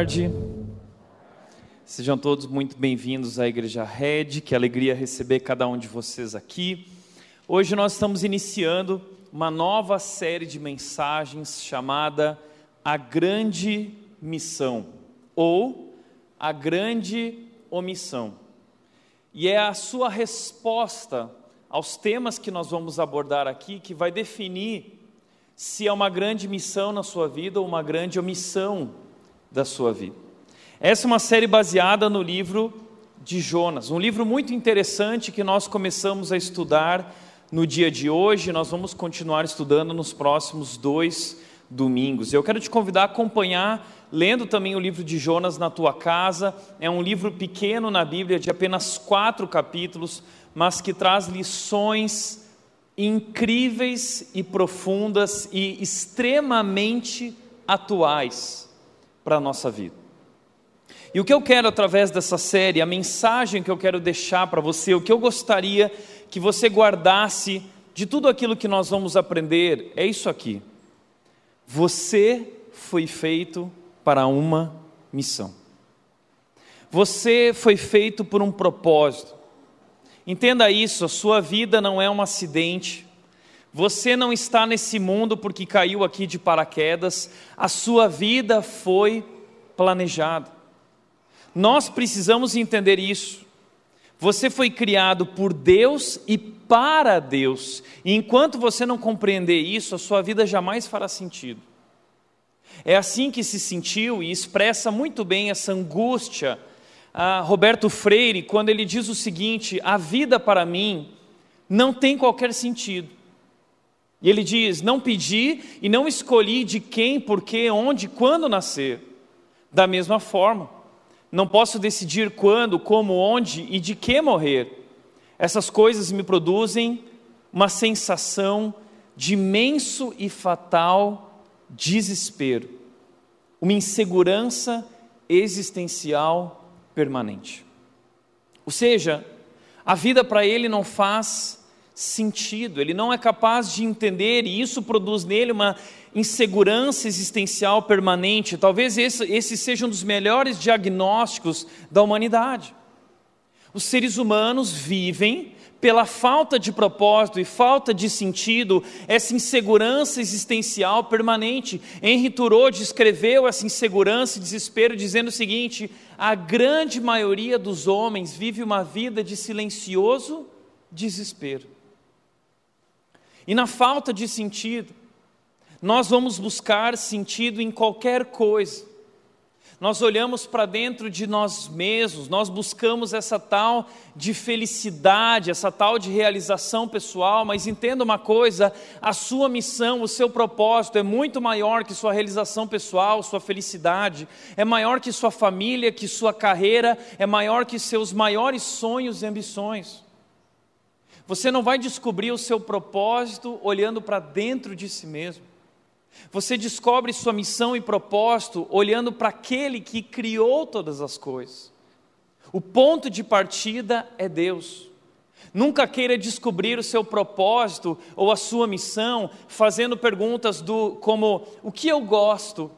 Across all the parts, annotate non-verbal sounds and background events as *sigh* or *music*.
Tarde. Sejam todos muito bem-vindos à Igreja Red. Que alegria receber cada um de vocês aqui. Hoje nós estamos iniciando uma nova série de mensagens chamada A Grande Missão ou A Grande Omissão. E é a sua resposta aos temas que nós vamos abordar aqui que vai definir se é uma grande missão na sua vida ou uma grande omissão da sua vida. Essa é uma série baseada no livro de Jonas, um livro muito interessante que nós começamos a estudar no dia de hoje, nós vamos continuar estudando nos próximos dois domingos. Eu quero te convidar a acompanhar, lendo também o livro de Jonas na tua casa. É um livro pequeno na Bíblia, de apenas quatro capítulos, mas que traz lições incríveis e profundas e extremamente atuais para a nossa vida. E o que eu quero através dessa série, a mensagem que eu quero deixar para você, o que eu gostaria que você guardasse de tudo aquilo que nós vamos aprender, é isso aqui. Você foi feito para uma missão. Você foi feito por um propósito. Entenda isso: a sua vida não é um acidente. Você não está nesse mundo porque caiu aqui de paraquedas. A sua vida foi planejada. Nós precisamos entender isso. Você foi criado por Deus e para Deus. E enquanto você não compreender isso, a sua vida jamais fará sentido. É assim que se sentiu e expressa muito bem essa angústia a Roberto Freire quando ele diz o seguinte: a vida para mim não tem qualquer sentido. E ele diz: não pedi e não escolhi de quem, por quê, onde, quando nascer. Da mesma forma, não posso decidir quando, como, onde e de que morrer. Essas coisas me produzem uma sensação de imenso e fatal desespero, uma insegurança existencial permanente. Ou seja, a vida para ele não faz sentido, ele não é capaz de entender e isso produz nele uma insegurança existencial permanente. Talvez esse, esse seja um dos melhores diagnósticos da humanidade. Os seres humanos vivem pela falta de propósito e falta de sentido, essa insegurança existencial permanente. Henri Thoreau descreveu essa insegurança e desespero dizendo o seguinte: a grande maioria dos homens vive uma vida de silencioso desespero. E na falta de sentido, nós vamos buscar sentido em qualquer coisa nós olhamos para dentro de nós mesmos, nós buscamos essa tal de felicidade, essa tal de realização pessoal, mas entenda uma coisa: a sua missão, o seu propósito é muito maior que sua realização pessoal, sua felicidade, é maior que sua família, que sua carreira, é maior que seus maiores sonhos e ambições. Você não vai descobrir o seu propósito olhando para dentro de si mesmo. Você descobre sua missão e propósito olhando para aquele que criou todas as coisas. O ponto de partida é Deus. Nunca queira descobrir o seu propósito ou a sua missão fazendo perguntas do como o que eu gosto,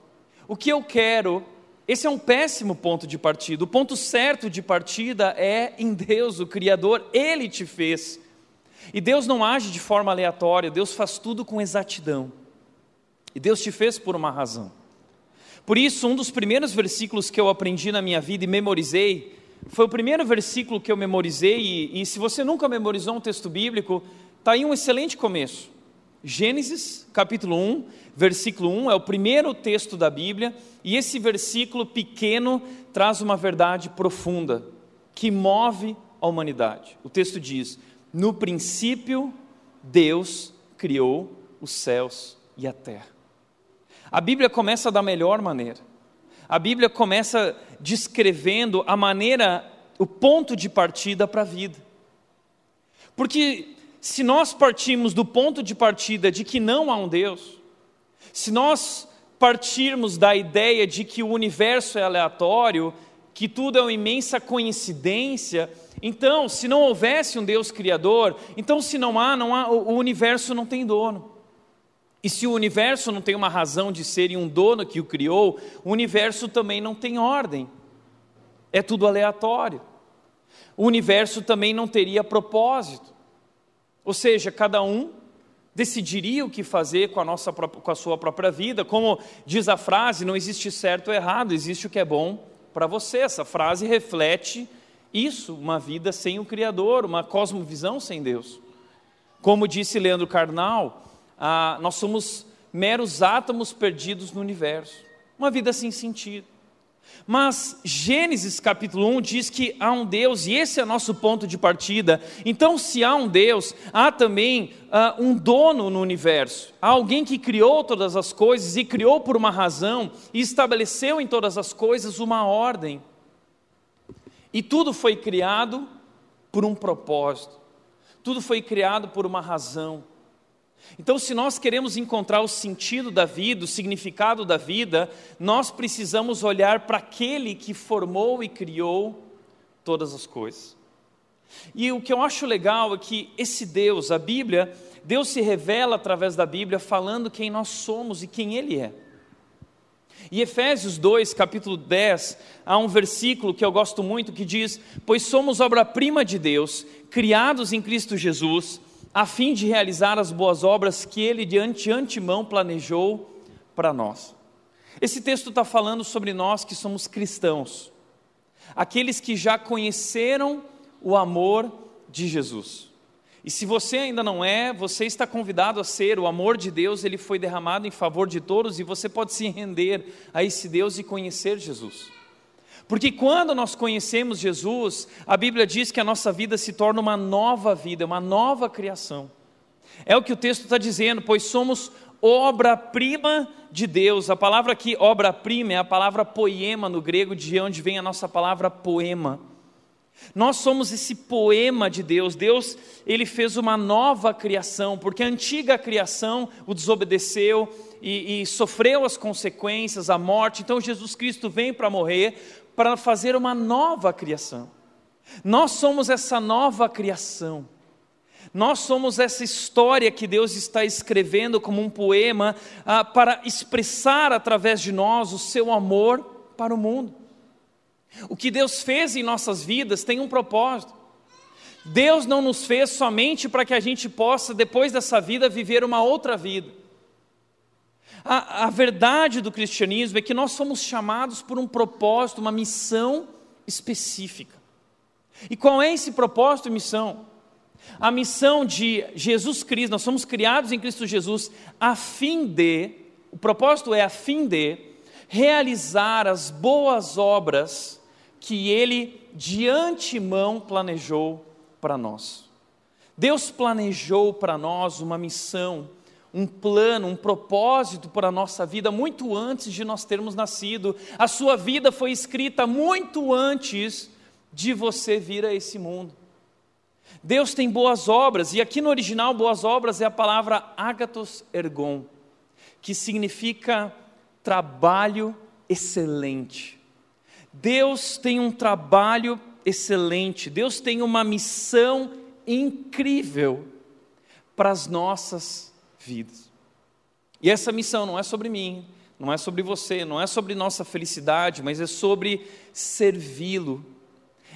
o que eu quero. Esse é um péssimo ponto de partida. O ponto certo de partida é em Deus, o Criador, Ele te fez. E Deus não age de forma aleatória, Deus faz tudo com exatidão. E Deus te fez por uma razão. Por isso, um dos primeiros versículos que eu aprendi na minha vida e memorizei, foi o primeiro versículo que eu memorizei, e, e se você nunca memorizou um texto bíblico, está aí um excelente começo. Gênesis, capítulo 1, versículo 1, é o primeiro texto da Bíblia, e esse versículo pequeno traz uma verdade profunda, que move a humanidade. O texto diz: No princípio, Deus criou os céus e a terra. A Bíblia começa da melhor maneira. A Bíblia começa descrevendo a maneira, o ponto de partida para a vida. Porque se nós partirmos do ponto de partida de que não há um Deus, se nós partirmos da ideia de que o universo é aleatório, que tudo é uma imensa coincidência, então, se não houvesse um Deus criador, então se não há, não há, o universo não tem dono. E se o universo não tem uma razão de ser e um dono que o criou, o universo também não tem ordem. É tudo aleatório. O universo também não teria propósito. Ou seja, cada um decidiria o que fazer com a, nossa, com a sua própria vida. Como diz a frase, não existe certo ou errado, existe o que é bom para você. Essa frase reflete isso, uma vida sem o Criador, uma cosmovisão sem Deus. Como disse Leandro Carnal, ah, nós somos meros átomos perdidos no universo. Uma vida sem sentido. Mas Gênesis capítulo 1 diz que há um Deus, e esse é nosso ponto de partida. Então, se há um Deus, há também uh, um dono no universo. Há alguém que criou todas as coisas e criou por uma razão e estabeleceu em todas as coisas uma ordem. E tudo foi criado por um propósito, tudo foi criado por uma razão. Então, se nós queremos encontrar o sentido da vida, o significado da vida, nós precisamos olhar para aquele que formou e criou todas as coisas. E o que eu acho legal é que esse Deus, a Bíblia, Deus se revela através da Bíblia falando quem nós somos e quem Ele é. E Efésios 2, capítulo 10, há um versículo que eu gosto muito que diz: Pois somos obra-prima de Deus, criados em Cristo Jesus a fim de realizar as boas obras que ele de antemão planejou para nós. Esse texto está falando sobre nós que somos cristãos, aqueles que já conheceram o amor de Jesus. E se você ainda não é, você está convidado a ser. O amor de Deus, ele foi derramado em favor de todos e você pode se render a esse Deus e conhecer Jesus. Porque quando nós conhecemos Jesus, a Bíblia diz que a nossa vida se torna uma nova vida, uma nova criação. É o que o texto está dizendo, pois somos obra-prima de Deus. A palavra aqui, obra-prima, é a palavra poema no grego, de onde vem a nossa palavra poema. Nós somos esse poema de Deus. Deus, ele fez uma nova criação, porque a antiga criação o desobedeceu e, e sofreu as consequências, a morte. Então Jesus Cristo vem para morrer, para fazer uma nova criação. Nós somos essa nova criação. Nós somos essa história que Deus está escrevendo como um poema ah, para expressar através de nós o seu amor para o mundo. O que Deus fez em nossas vidas tem um propósito. Deus não nos fez somente para que a gente possa, depois dessa vida, viver uma outra vida. A, a verdade do cristianismo é que nós somos chamados por um propósito, uma missão específica. E qual é esse propósito e missão? A missão de Jesus Cristo, nós somos criados em Cristo Jesus a fim de, o propósito é a fim de realizar as boas obras que Ele de antemão planejou para nós. Deus planejou para nós uma missão um plano, um propósito para a nossa vida muito antes de nós termos nascido. A sua vida foi escrita muito antes de você vir a esse mundo. Deus tem boas obras, e aqui no original, boas obras é a palavra agatos ergon, que significa trabalho excelente. Deus tem um trabalho excelente, Deus tem uma missão incrível para as nossas vidas. E essa missão não é sobre mim, não é sobre você, não é sobre nossa felicidade, mas é sobre servi-lo,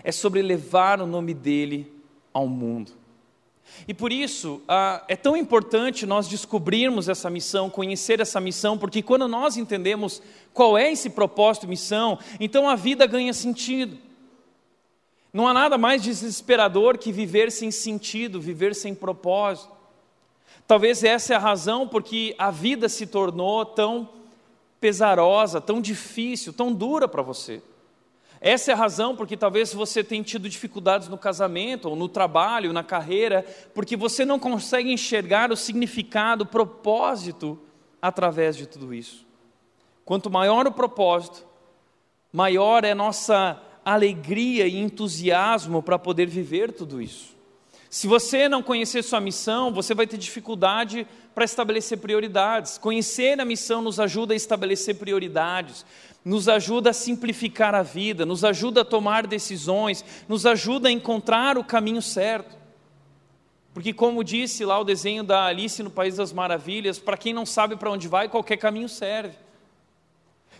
é sobre levar o nome dele ao mundo. E por isso ah, é tão importante nós descobrirmos essa missão, conhecer essa missão, porque quando nós entendemos qual é esse propósito missão, então a vida ganha sentido. Não há nada mais desesperador que viver sem sentido, viver sem propósito. Talvez essa é a razão porque a vida se tornou tão pesarosa, tão difícil, tão dura para você. Essa é a razão porque talvez você tenha tido dificuldades no casamento, ou no trabalho, na carreira, porque você não consegue enxergar o significado, o propósito através de tudo isso. Quanto maior o propósito, maior é nossa alegria e entusiasmo para poder viver tudo isso. Se você não conhecer sua missão, você vai ter dificuldade para estabelecer prioridades. Conhecer a missão nos ajuda a estabelecer prioridades, nos ajuda a simplificar a vida, nos ajuda a tomar decisões, nos ajuda a encontrar o caminho certo. Porque, como disse lá o desenho da Alice no País das Maravilhas, para quem não sabe para onde vai, qualquer caminho serve.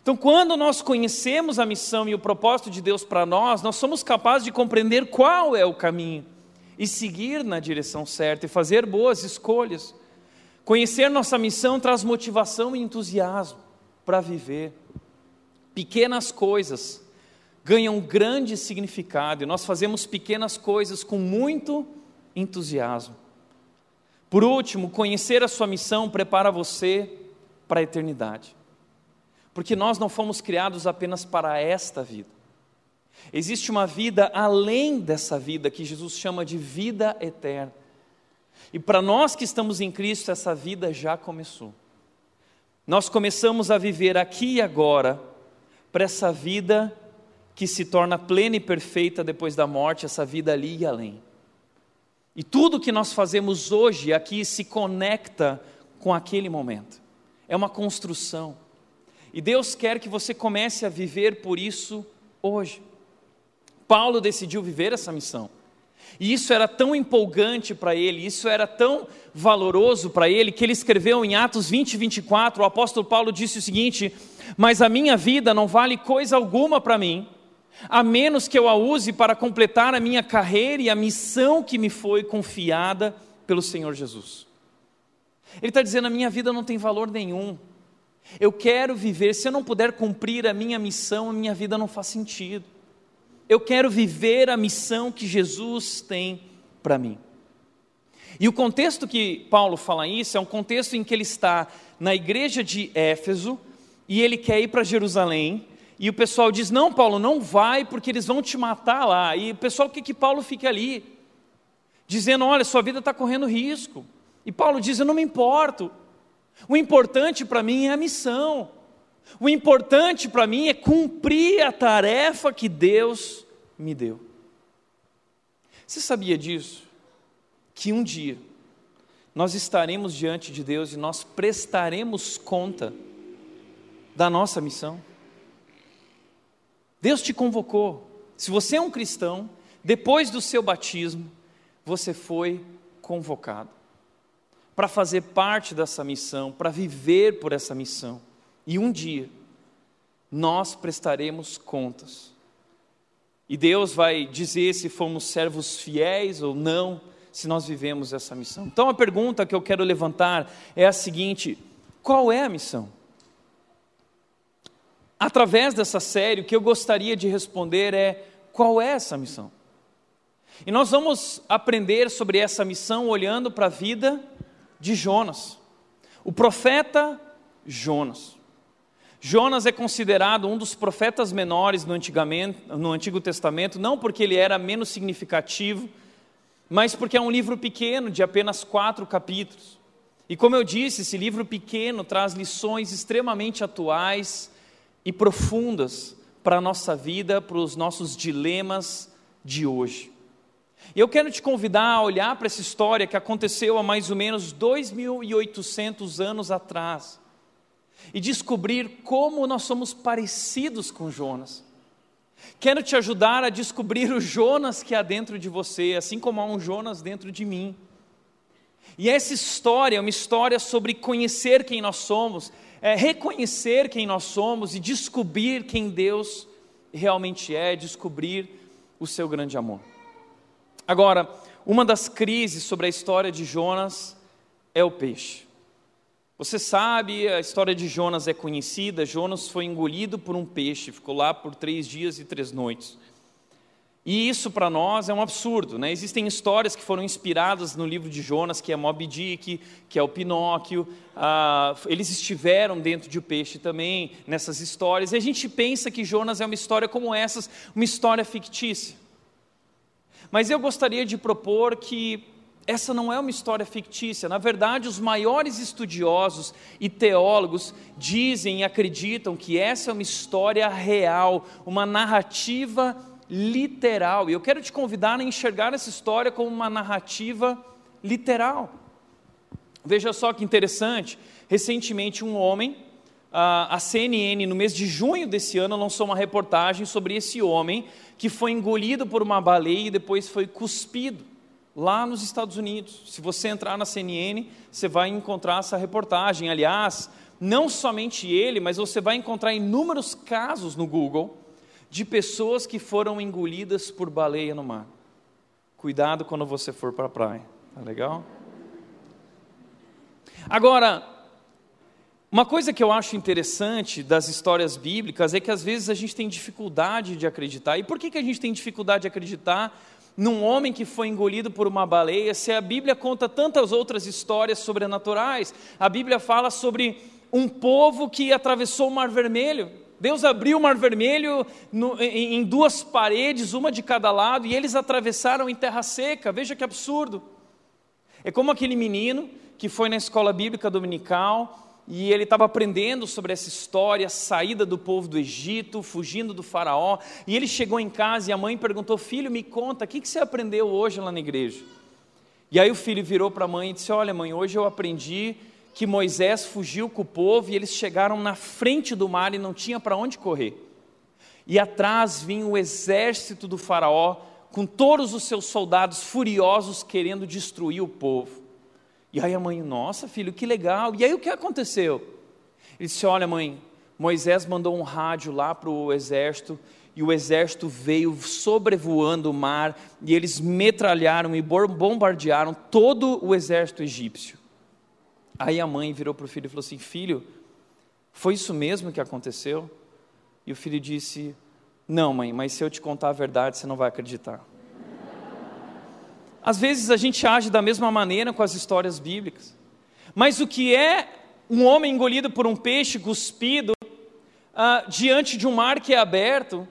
Então, quando nós conhecemos a missão e o propósito de Deus para nós, nós somos capazes de compreender qual é o caminho e seguir na direção certa e fazer boas escolhas. Conhecer nossa missão traz motivação e entusiasmo para viver. Pequenas coisas ganham grande significado e nós fazemos pequenas coisas com muito entusiasmo. Por último, conhecer a sua missão prepara você para a eternidade. Porque nós não fomos criados apenas para esta vida. Existe uma vida além dessa vida que Jesus chama de vida eterna. E para nós que estamos em Cristo, essa vida já começou. Nós começamos a viver aqui e agora para essa vida que se torna plena e perfeita depois da morte, essa vida ali e além. E tudo que nós fazemos hoje aqui se conecta com aquele momento. É uma construção. E Deus quer que você comece a viver por isso hoje. Paulo decidiu viver essa missão. E isso era tão empolgante para ele, isso era tão valoroso para ele, que ele escreveu em Atos 20, 24, o apóstolo Paulo disse o seguinte: Mas a minha vida não vale coisa alguma para mim, a menos que eu a use para completar a minha carreira e a missão que me foi confiada pelo Senhor Jesus. Ele está dizendo: a minha vida não tem valor nenhum. Eu quero viver, se eu não puder cumprir a minha missão, a minha vida não faz sentido. Eu quero viver a missão que Jesus tem para mim. E o contexto que Paulo fala isso é um contexto em que ele está na igreja de Éfeso e ele quer ir para Jerusalém e o pessoal diz: Não, Paulo, não vai, porque eles vão te matar lá. E o pessoal, o que Paulo fica ali? Dizendo: Olha, sua vida está correndo risco. E Paulo diz: Eu não me importo. O importante para mim é a missão. O importante para mim é cumprir a tarefa que Deus me deu. Você sabia disso? Que um dia nós estaremos diante de Deus e nós prestaremos conta da nossa missão? Deus te convocou. Se você é um cristão, depois do seu batismo, você foi convocado para fazer parte dessa missão, para viver por essa missão. E um dia nós prestaremos contas. E Deus vai dizer se fomos servos fiéis ou não, se nós vivemos essa missão. Então a pergunta que eu quero levantar é a seguinte: qual é a missão? através dessa série, o que eu gostaria de responder é: qual é essa missão? E nós vamos aprender sobre essa missão olhando para a vida de Jonas, o profeta Jonas. Jonas é considerado um dos profetas menores no, no Antigo Testamento, não porque ele era menos significativo, mas porque é um livro pequeno, de apenas quatro capítulos. E como eu disse, esse livro pequeno traz lições extremamente atuais e profundas para a nossa vida, para os nossos dilemas de hoje. E eu quero te convidar a olhar para essa história que aconteceu há mais ou menos 2.800 anos atrás e descobrir como nós somos parecidos com Jonas. Quero te ajudar a descobrir o Jonas que há dentro de você, assim como há um Jonas dentro de mim. E essa história é uma história sobre conhecer quem nós somos, é reconhecer quem nós somos e descobrir quem Deus realmente é, descobrir o seu grande amor. Agora, uma das crises sobre a história de Jonas é o peixe. Você sabe, a história de Jonas é conhecida. Jonas foi engolido por um peixe, ficou lá por três dias e três noites. E isso para nós é um absurdo. Né? Existem histórias que foram inspiradas no livro de Jonas, que é Moby Dick, que é o Pinóquio. Ah, eles estiveram dentro de o peixe também, nessas histórias. E a gente pensa que Jonas é uma história como essas, uma história fictícia. Mas eu gostaria de propor que essa não é uma história fictícia. Na verdade, os maiores estudiosos e teólogos dizem e acreditam que essa é uma história real, uma narrativa literal. E eu quero te convidar a enxergar essa história como uma narrativa literal. Veja só que interessante. Recentemente, um homem, a CNN, no mês de junho desse ano, lançou uma reportagem sobre esse homem que foi engolido por uma baleia e depois foi cuspido lá nos Estados Unidos. Se você entrar na CNN, você vai encontrar essa reportagem. Aliás, não somente ele, mas você vai encontrar inúmeros casos no Google de pessoas que foram engolidas por baleia no mar. Cuidado quando você for para a praia, tá legal? Agora, uma coisa que eu acho interessante das histórias bíblicas é que às vezes a gente tem dificuldade de acreditar. E por que, que a gente tem dificuldade de acreditar num homem que foi engolido por uma baleia, se a Bíblia conta tantas outras histórias sobrenaturais. A Bíblia fala sobre um povo que atravessou o Mar Vermelho. Deus abriu o Mar Vermelho no, em, em duas paredes, uma de cada lado, e eles atravessaram em terra seca. Veja que absurdo. É como aquele menino que foi na escola bíblica dominical e ele estava aprendendo sobre essa história, a saída do povo do Egito, fugindo do faraó, e ele chegou em casa e a mãe perguntou, filho, me conta, o que, que você aprendeu hoje lá na igreja? E aí o filho virou para a mãe e disse, olha mãe, hoje eu aprendi que Moisés fugiu com o povo e eles chegaram na frente do mar e não tinha para onde correr. E atrás vinha o exército do faraó, com todos os seus soldados furiosos querendo destruir o povo. E aí a mãe, nossa filho, que legal. E aí o que aconteceu? Ele disse: Olha, mãe, Moisés mandou um rádio lá para o exército, e o exército veio sobrevoando o mar, e eles metralharam e bombardearam todo o exército egípcio. Aí a mãe virou para o filho e falou assim: Filho, foi isso mesmo que aconteceu? E o filho disse: Não, mãe, mas se eu te contar a verdade, você não vai acreditar. Às vezes a gente age da mesma maneira com as histórias bíblicas. Mas o que é um homem engolido por um peixe cuspido uh, diante de um mar que é aberto?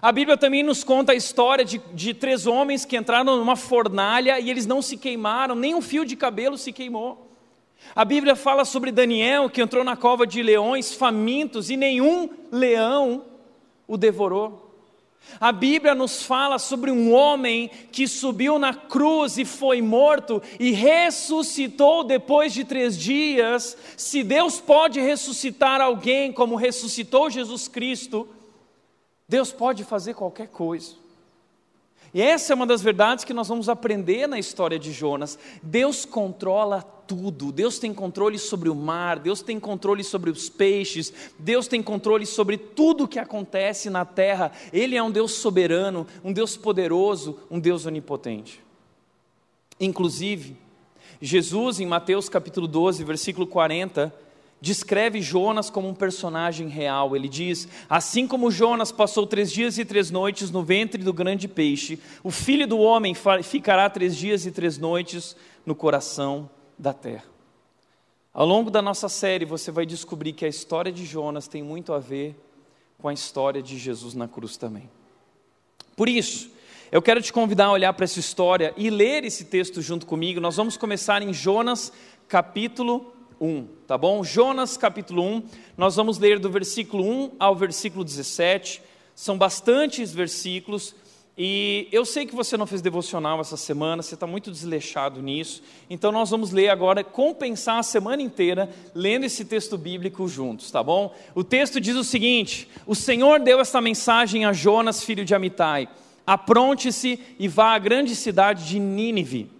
A Bíblia também nos conta a história de, de três homens que entraram numa fornalha e eles não se queimaram, nem um fio de cabelo se queimou. A Bíblia fala sobre Daniel que entrou na cova de leões famintos e nenhum leão o devorou. A Bíblia nos fala sobre um homem que subiu na cruz e foi morto e ressuscitou depois de três dias. Se Deus pode ressuscitar alguém como ressuscitou Jesus Cristo, Deus pode fazer qualquer coisa. E essa é uma das verdades que nós vamos aprender na história de Jonas. Deus controla tudo. Deus tem controle sobre o mar, Deus tem controle sobre os peixes, Deus tem controle sobre tudo o que acontece na terra. Ele é um Deus soberano, um Deus poderoso, um Deus onipotente. Inclusive, Jesus, em Mateus capítulo 12, versículo 40, descreve Jonas como um personagem real. Ele diz: Assim como Jonas passou três dias e três noites no ventre do grande peixe, o filho do homem ficará três dias e três noites no coração da terra. Ao longo da nossa série, você vai descobrir que a história de Jonas tem muito a ver com a história de Jesus na cruz também. Por isso, eu quero te convidar a olhar para essa história e ler esse texto junto comigo. Nós vamos começar em Jonas, capítulo 1, tá bom? Jonas capítulo 1, nós vamos ler do versículo 1 ao versículo 17, são bastantes versículos, e eu sei que você não fez devocional essa semana, você está muito desleixado nisso, então nós vamos ler agora, compensar a semana inteira, lendo esse texto bíblico juntos, tá bom? O texto diz o seguinte: O Senhor deu esta mensagem a Jonas, filho de Amitai: Apronte-se e vá à grande cidade de Nínive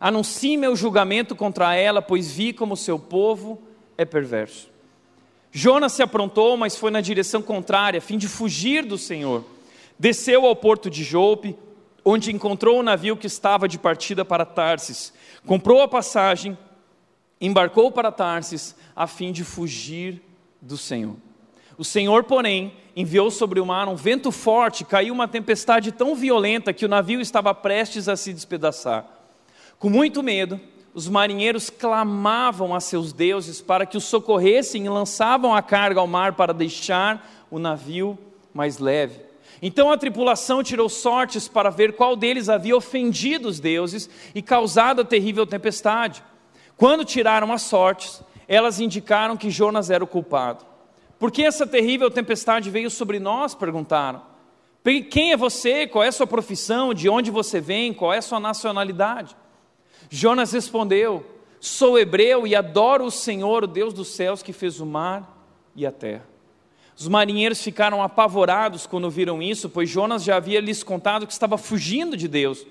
Anuncie meu julgamento contra ela, pois vi como seu povo é perverso. Jonas se aprontou, mas foi na direção contrária, a fim de fugir do Senhor. Desceu ao porto de Jope, onde encontrou o navio que estava de partida para Tarsis. Comprou a passagem, embarcou para Tarsis, a fim de fugir do Senhor. O Senhor, porém, enviou sobre o mar um vento forte, caiu uma tempestade tão violenta que o navio estava prestes a se despedaçar. Com muito medo, os marinheiros clamavam a seus deuses para que os socorressem e lançavam a carga ao mar para deixar o navio mais leve. Então a tripulação tirou sortes para ver qual deles havia ofendido os deuses e causado a terrível tempestade. Quando tiraram as sortes, elas indicaram que Jonas era o culpado. Por que essa terrível tempestade veio sobre nós? perguntaram. Quem é você? Qual é a sua profissão? De onde você vem? Qual é a sua nacionalidade? Jonas respondeu: Sou hebreu e adoro o Senhor, o Deus dos céus, que fez o mar e a terra. Os marinheiros ficaram apavorados quando viram isso, pois Jonas já havia lhes contado que estava fugindo de Deus.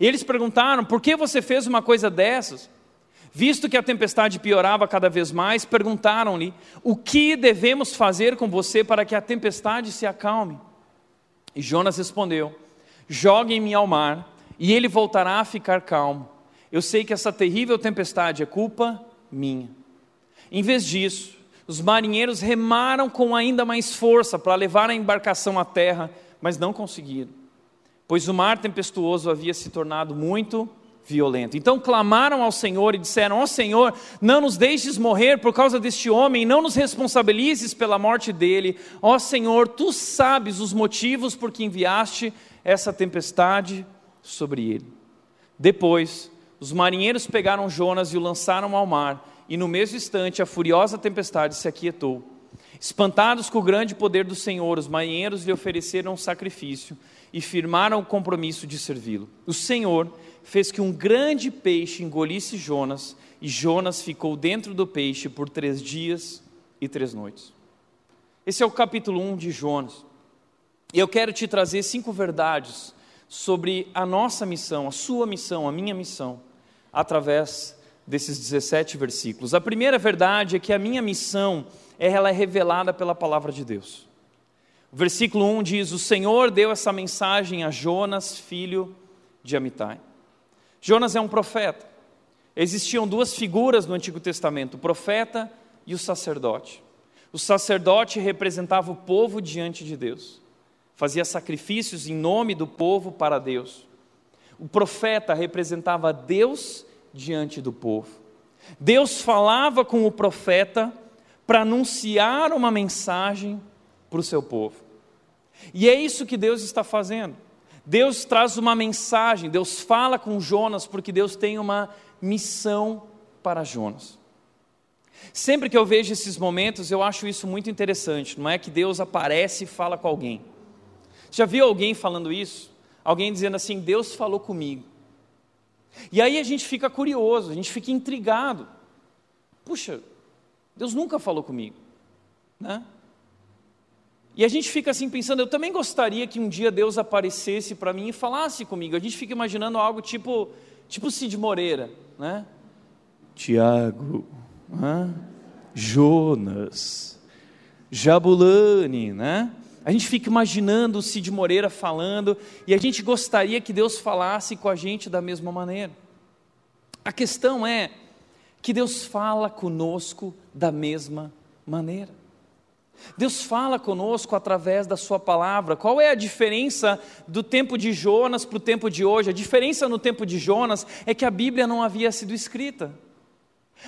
Eles perguntaram: por que você fez uma coisa dessas? Visto que a tempestade piorava cada vez mais, perguntaram-lhe: o que devemos fazer com você para que a tempestade se acalme? E Jonas respondeu: joguem-me ao mar, e ele voltará a ficar calmo. Eu sei que essa terrível tempestade é culpa minha. Em vez disso, os marinheiros remaram com ainda mais força para levar a embarcação à terra, mas não conseguiram, pois o mar tempestuoso havia se tornado muito violento. Então clamaram ao Senhor e disseram: Ó oh, Senhor, não nos deixes morrer por causa deste homem, não nos responsabilizes pela morte dele. Ó oh, Senhor, tu sabes os motivos por que enviaste essa tempestade sobre ele. Depois, os marinheiros pegaram Jonas e o lançaram ao mar e no mesmo instante a furiosa tempestade se aquietou. Espantados com o grande poder do Senhor, os marinheiros lhe ofereceram um sacrifício e firmaram o compromisso de servi-lo. O Senhor fez que um grande peixe engolisse Jonas, e Jonas ficou dentro do peixe por três dias e três noites. Esse é o capítulo 1 de Jonas. E eu quero te trazer cinco verdades sobre a nossa missão, a sua missão, a minha missão, através desses 17 versículos. A primeira verdade é que a minha missão ela é revelada pela palavra de Deus. O versículo 1 diz: O Senhor deu essa mensagem a Jonas, filho de Amitai. Jonas é um profeta. Existiam duas figuras no Antigo Testamento, o profeta e o sacerdote. O sacerdote representava o povo diante de Deus, fazia sacrifícios em nome do povo para Deus. O profeta representava Deus diante do povo. Deus falava com o profeta para anunciar uma mensagem para o seu povo. E é isso que Deus está fazendo. Deus traz uma mensagem, Deus fala com Jonas porque Deus tem uma missão para Jonas. Sempre que eu vejo esses momentos, eu acho isso muito interessante. Não é que Deus aparece e fala com alguém. Já viu alguém falando isso? Alguém dizendo assim: Deus falou comigo. E aí a gente fica curioso, a gente fica intrigado. Puxa, Deus nunca falou comigo, né? E a gente fica assim pensando, eu também gostaria que um dia Deus aparecesse para mim e falasse comigo. A gente fica imaginando algo tipo, tipo Cid Moreira, né? Tiago, né? Jonas, Jabulani, né? A gente fica imaginando o Cid Moreira falando e a gente gostaria que Deus falasse com a gente da mesma maneira. A questão é que Deus fala conosco da mesma maneira. Deus fala conosco através da Sua palavra. Qual é a diferença do tempo de Jonas para o tempo de hoje? A diferença no tempo de Jonas é que a Bíblia não havia sido escrita.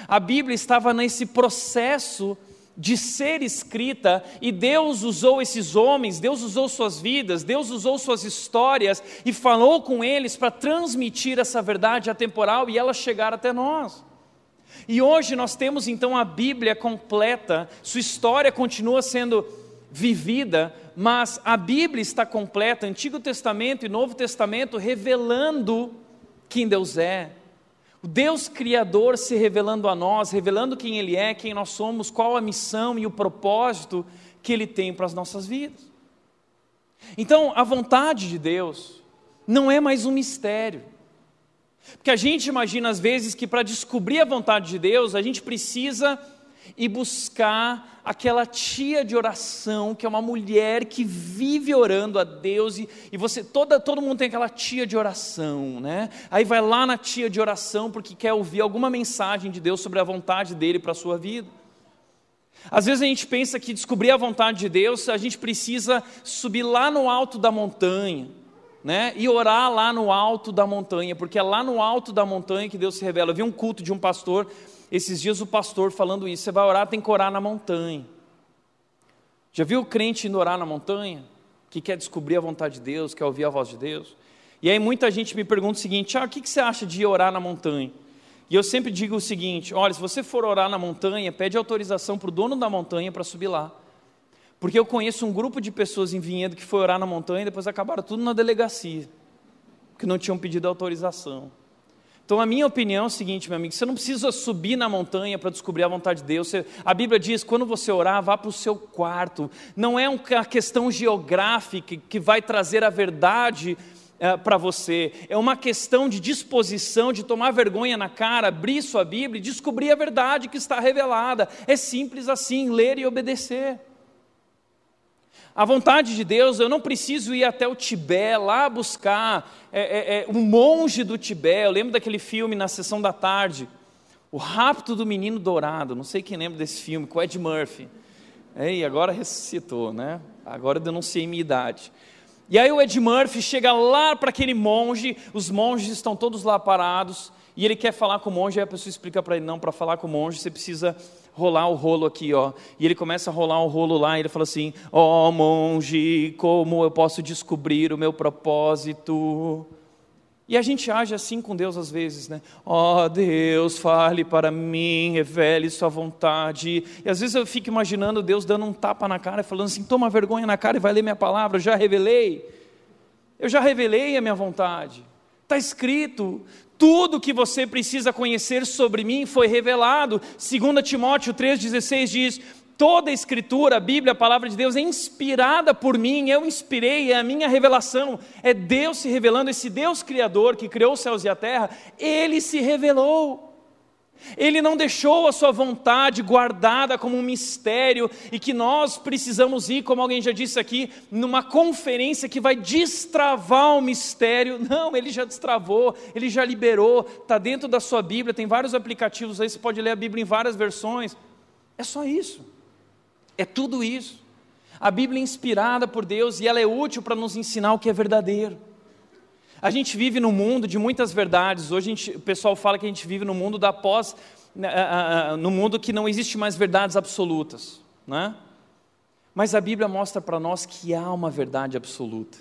A Bíblia estava nesse processo de ser escrita, e Deus usou esses homens, Deus usou suas vidas, Deus usou suas histórias e falou com eles para transmitir essa verdade atemporal e ela chegar até nós. E hoje nós temos então a Bíblia completa, sua história continua sendo vivida, mas a Bíblia está completa, Antigo Testamento e Novo Testamento, revelando quem Deus é, o Deus Criador se revelando a nós, revelando quem Ele é, quem nós somos, qual a missão e o propósito que Ele tem para as nossas vidas. Então, a vontade de Deus não é mais um mistério. Porque a gente imagina às vezes que para descobrir a vontade de Deus, a gente precisa e buscar aquela tia de oração, que é uma mulher que vive orando a Deus, e, e você, toda, todo mundo tem aquela tia de oração, né? Aí vai lá na tia de oração porque quer ouvir alguma mensagem de Deus sobre a vontade dele para a sua vida. Às vezes a gente pensa que descobrir a vontade de Deus, a gente precisa subir lá no alto da montanha, né? E orar lá no alto da montanha, porque é lá no alto da montanha que Deus se revela. Eu vi um culto de um pastor esses dias o pastor falando isso, você vai orar, tem que orar na montanha. Já viu o crente indo orar na montanha? Que quer descobrir a vontade de Deus, quer ouvir a voz de Deus? E aí muita gente me pergunta o seguinte: ah, o que você acha de orar na montanha? E eu sempre digo o seguinte: olha, se você for orar na montanha, pede autorização para o dono da montanha para subir lá. Porque eu conheço um grupo de pessoas em Vinhedo que foi orar na montanha e depois acabaram tudo na delegacia, que não tinham pedido autorização. Então, a minha opinião é o seguinte, meu amigo: você não precisa subir na montanha para descobrir a vontade de Deus. Você, a Bíblia diz: quando você orar, vá para o seu quarto. Não é uma questão geográfica que vai trazer a verdade é, para você, é uma questão de disposição, de tomar vergonha na cara, abrir sua Bíblia e descobrir a verdade que está revelada. É simples assim, ler e obedecer. A vontade de Deus, eu não preciso ir até o Tibete, lá buscar é, é, é, um monge do Tibete. Eu lembro daquele filme na sessão da tarde, O Rapto do Menino Dourado. Não sei quem lembra desse filme, com Ed Murphy. E agora ressuscitou, né? Agora eu denunciei minha idade. E aí o Ed Murphy chega lá para aquele monge, os monges estão todos lá parados, e ele quer falar com o monge, aí a pessoa explica para ele, não, para falar com o monge você precisa rolar o rolo aqui, ó. E ele começa a rolar o rolo lá, e ele fala assim: "Ó oh, monge, como eu posso descobrir o meu propósito?" E a gente age assim com Deus às vezes, né? Ó oh, Deus, fale para mim, revele Sua vontade. E às vezes eu fico imaginando Deus dando um tapa na cara falando assim: toma vergonha na cara e vai ler minha palavra, eu já revelei. Eu já revelei a minha vontade. Está escrito, tudo que você precisa conhecer sobre mim foi revelado. 2 Timóteo 3,16 diz: Toda a Escritura, a Bíblia, a palavra de Deus é inspirada por mim, eu inspirei, é a minha revelação, é Deus se revelando, esse Deus Criador que criou os céus e a terra, ele se revelou. Ele não deixou a sua vontade guardada como um mistério e que nós precisamos ir, como alguém já disse aqui, numa conferência que vai destravar o mistério. *laughs* Não, ele já destravou, ele já liberou, está dentro da sua Bíblia, tem vários aplicativos aí, você pode ler a Bíblia em várias versões. É só isso. É tudo isso. A Bíblia é inspirada por Deus e ela é útil para nos ensinar o que é verdadeiro. A gente vive num mundo de muitas verdades. Hoje gente, o pessoal fala que a gente vive no mundo da pós, né, no mundo que não existe mais verdades absolutas, né? Mas a Bíblia mostra para nós que há uma verdade absoluta.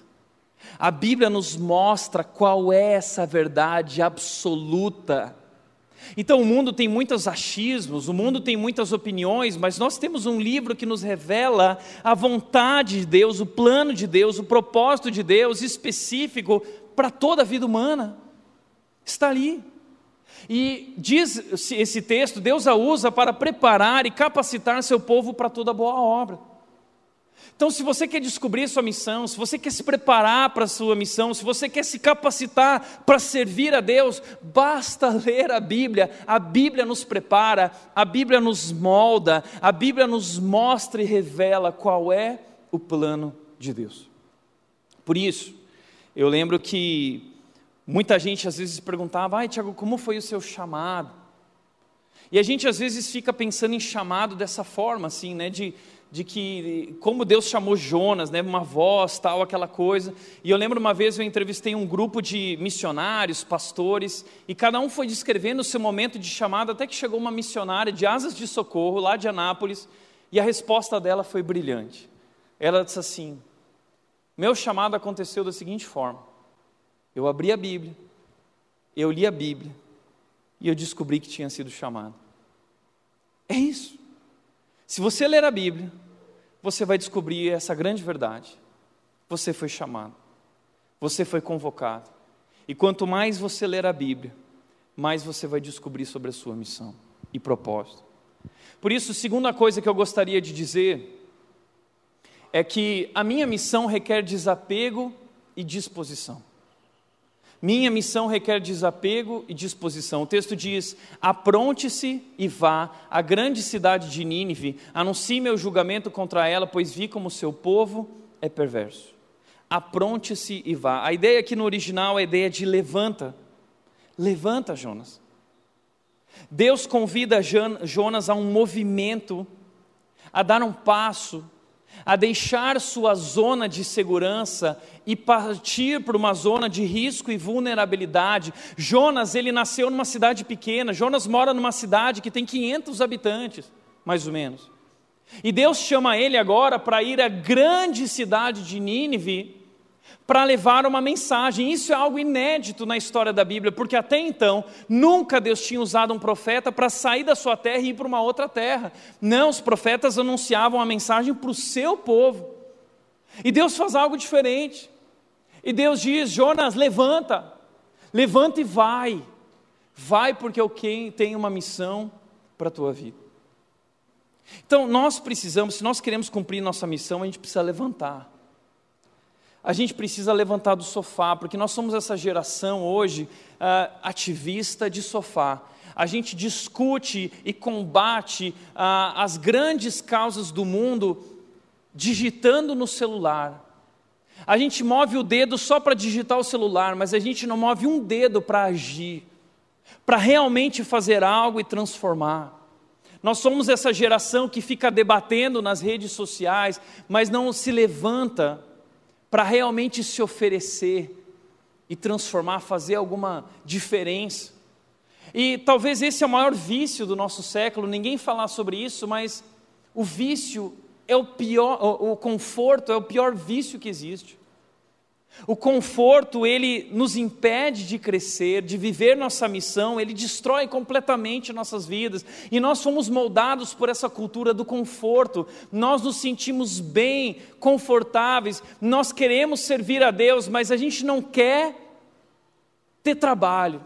A Bíblia nos mostra qual é essa verdade absoluta. Então o mundo tem muitos achismos, o mundo tem muitas opiniões, mas nós temos um livro que nos revela a vontade de Deus, o plano de Deus, o propósito de Deus específico para toda a vida humana. Está ali. E diz esse texto: Deus a usa para preparar e capacitar seu povo para toda boa obra. Então, se você quer descobrir sua missão, se você quer se preparar para a sua missão, se você quer se capacitar para servir a Deus, basta ler a Bíblia. A Bíblia nos prepara, a Bíblia nos molda, a Bíblia nos mostra e revela qual é o plano de Deus. Por isso, eu lembro que muita gente às vezes perguntava: ai, Tiago, como foi o seu chamado? E a gente às vezes fica pensando em chamado dessa forma, assim, né, de de que como Deus chamou Jonas, né, uma voz, tal, aquela coisa. E eu lembro uma vez eu entrevistei um grupo de missionários, pastores, e cada um foi descrevendo o seu momento de chamado, até que chegou uma missionária de Asas de Socorro, lá de Anápolis, e a resposta dela foi brilhante. Ela disse assim: Meu chamado aconteceu da seguinte forma: eu abri a Bíblia, eu li a Bíblia, e eu descobri que tinha sido chamado. É isso. Se você ler a Bíblia, você vai descobrir essa grande verdade. Você foi chamado, você foi convocado. E quanto mais você ler a Bíblia, mais você vai descobrir sobre a sua missão e propósito. Por isso, segunda coisa que eu gostaria de dizer é que a minha missão requer desapego e disposição. Minha missão requer desapego e disposição. O texto diz: Apronte-se e vá à grande cidade de Nínive, anuncie meu julgamento contra ela, pois vi como seu povo é perverso. Apronte-se e vá. A ideia aqui no original é a ideia de levanta. Levanta, Jonas. Deus convida Jonas a um movimento, a dar um passo, a deixar sua zona de segurança e partir para uma zona de risco e vulnerabilidade. Jonas, ele nasceu numa cidade pequena. Jonas mora numa cidade que tem 500 habitantes, mais ou menos. E Deus chama ele agora para ir à grande cidade de Nínive para levar uma mensagem. Isso é algo inédito na história da Bíblia, porque até então nunca Deus tinha usado um profeta para sair da sua terra e ir para uma outra terra. Não, os profetas anunciavam a mensagem para o seu povo. E Deus faz algo diferente. E Deus diz: Jonas, levanta, levanta e vai. Vai, porque eu tenho uma missão para a tua vida. Então, nós precisamos, se nós queremos cumprir nossa missão, a gente precisa levantar. A gente precisa levantar do sofá, porque nós somos essa geração hoje uh, ativista de sofá. A gente discute e combate uh, as grandes causas do mundo digitando no celular. A gente move o dedo só para digitar o celular, mas a gente não move um dedo para agir, para realmente fazer algo e transformar. Nós somos essa geração que fica debatendo nas redes sociais, mas não se levanta para realmente se oferecer e transformar, fazer alguma diferença. E talvez esse é o maior vício do nosso século, ninguém falar sobre isso, mas o vício é o pior, o, conforto é o pior vício que existe. O conforto, ele nos impede de crescer, de viver nossa missão, ele destrói completamente nossas vidas. E nós fomos moldados por essa cultura do conforto. Nós nos sentimos bem, confortáveis, nós queremos servir a Deus, mas a gente não quer ter trabalho.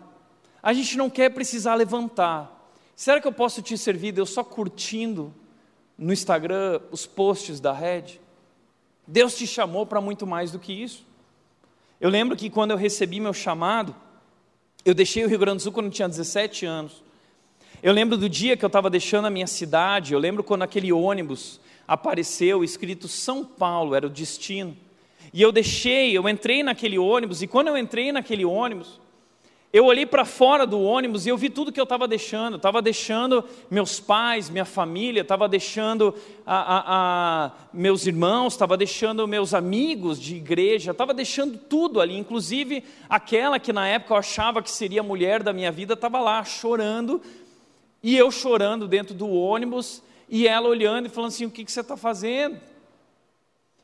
A gente não quer precisar levantar. Será que eu posso te servir Deus só curtindo no Instagram os posts da rede. Deus te chamou para muito mais do que isso. Eu lembro que quando eu recebi meu chamado, eu deixei o Rio Grande do Sul quando eu tinha 17 anos. Eu lembro do dia que eu estava deixando a minha cidade, eu lembro quando aquele ônibus apareceu escrito São Paulo, era o destino. E eu deixei, eu entrei naquele ônibus, e quando eu entrei naquele ônibus, eu olhei para fora do ônibus e eu vi tudo que eu estava deixando. Estava deixando meus pais, minha família, estava deixando a, a, a, meus irmãos, estava deixando meus amigos de igreja, estava deixando tudo ali. Inclusive aquela que na época eu achava que seria a mulher da minha vida estava lá chorando e eu chorando dentro do ônibus e ela olhando e falando assim: o que, que você está fazendo?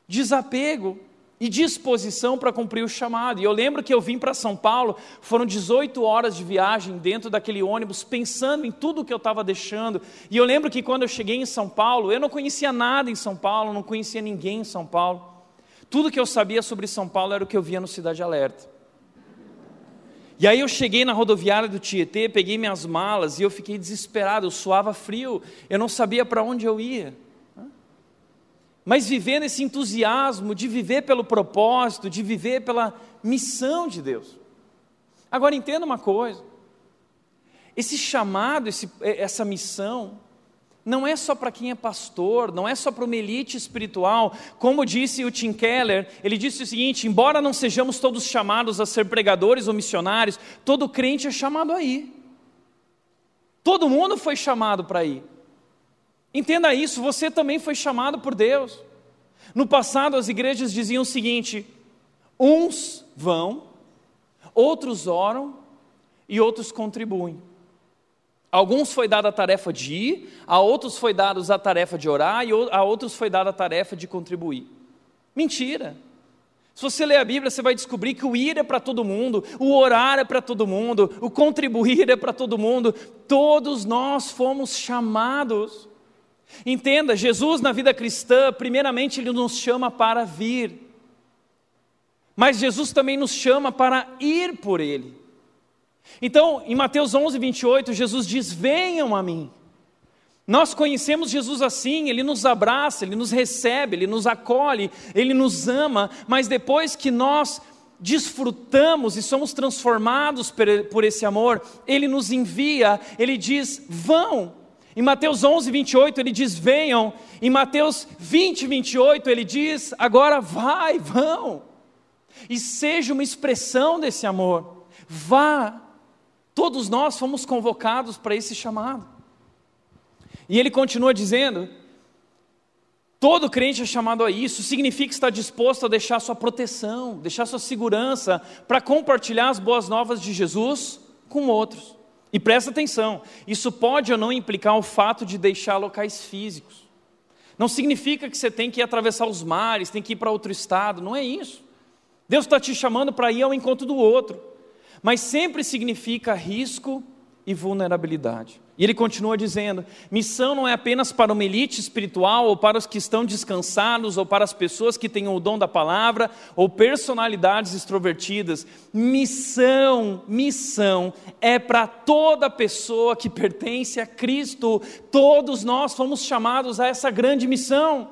Desapego e disposição para cumprir o chamado. E eu lembro que eu vim para São Paulo, foram 18 horas de viagem dentro daquele ônibus, pensando em tudo que eu estava deixando. E eu lembro que quando eu cheguei em São Paulo, eu não conhecia nada em São Paulo, não conhecia ninguém em São Paulo. Tudo que eu sabia sobre São Paulo era o que eu via no Cidade Alerta. E aí eu cheguei na rodoviária do Tietê, peguei minhas malas e eu fiquei desesperado, eu suava frio, eu não sabia para onde eu ia mas vivendo esse entusiasmo de viver pelo propósito, de viver pela missão de Deus. Agora entenda uma coisa: esse chamado, esse, é, essa missão, não é só para quem é pastor, não é só para uma elite espiritual. Como disse o Tim Keller, ele disse o seguinte: embora não sejamos todos chamados a ser pregadores ou missionários, todo crente é chamado a ir. Todo mundo foi chamado para ir. Entenda isso, você também foi chamado por Deus. No passado, as igrejas diziam o seguinte: uns vão, outros oram e outros contribuem. Alguns foi dada a tarefa de ir, a outros foi dada a tarefa de orar e a outros foi dada a tarefa de contribuir. Mentira. Se você ler a Bíblia, você vai descobrir que o ir é para todo mundo, o orar é para todo mundo, o contribuir é para todo mundo. Todos nós fomos chamados Entenda, Jesus na vida cristã, primeiramente ele nos chama para vir. Mas Jesus também nos chama para ir por ele. Então, em Mateus 11, 28, Jesus diz: Venham a mim. Nós conhecemos Jesus assim, ele nos abraça, ele nos recebe, ele nos acolhe, ele nos ama, mas depois que nós desfrutamos e somos transformados por esse amor, ele nos envia, ele diz: Vão. Em Mateus 11, 28, ele diz: venham. Em Mateus 20, 28, ele diz: agora vai, vão. E seja uma expressão desse amor. Vá. Todos nós fomos convocados para esse chamado. E ele continua dizendo: todo crente é chamado a isso, significa estar disposto a deixar sua proteção, deixar sua segurança para compartilhar as boas novas de Jesus com outros. E presta atenção, isso pode ou não implicar o fato de deixar locais físicos. Não significa que você tem que atravessar os mares, tem que ir para outro estado, não é isso. Deus está te chamando para ir ao encontro do outro, mas sempre significa risco e vulnerabilidade. E ele continua dizendo: missão não é apenas para uma elite espiritual, ou para os que estão descansados, ou para as pessoas que têm o dom da palavra, ou personalidades extrovertidas. Missão, missão é para toda pessoa que pertence a Cristo. Todos nós fomos chamados a essa grande missão.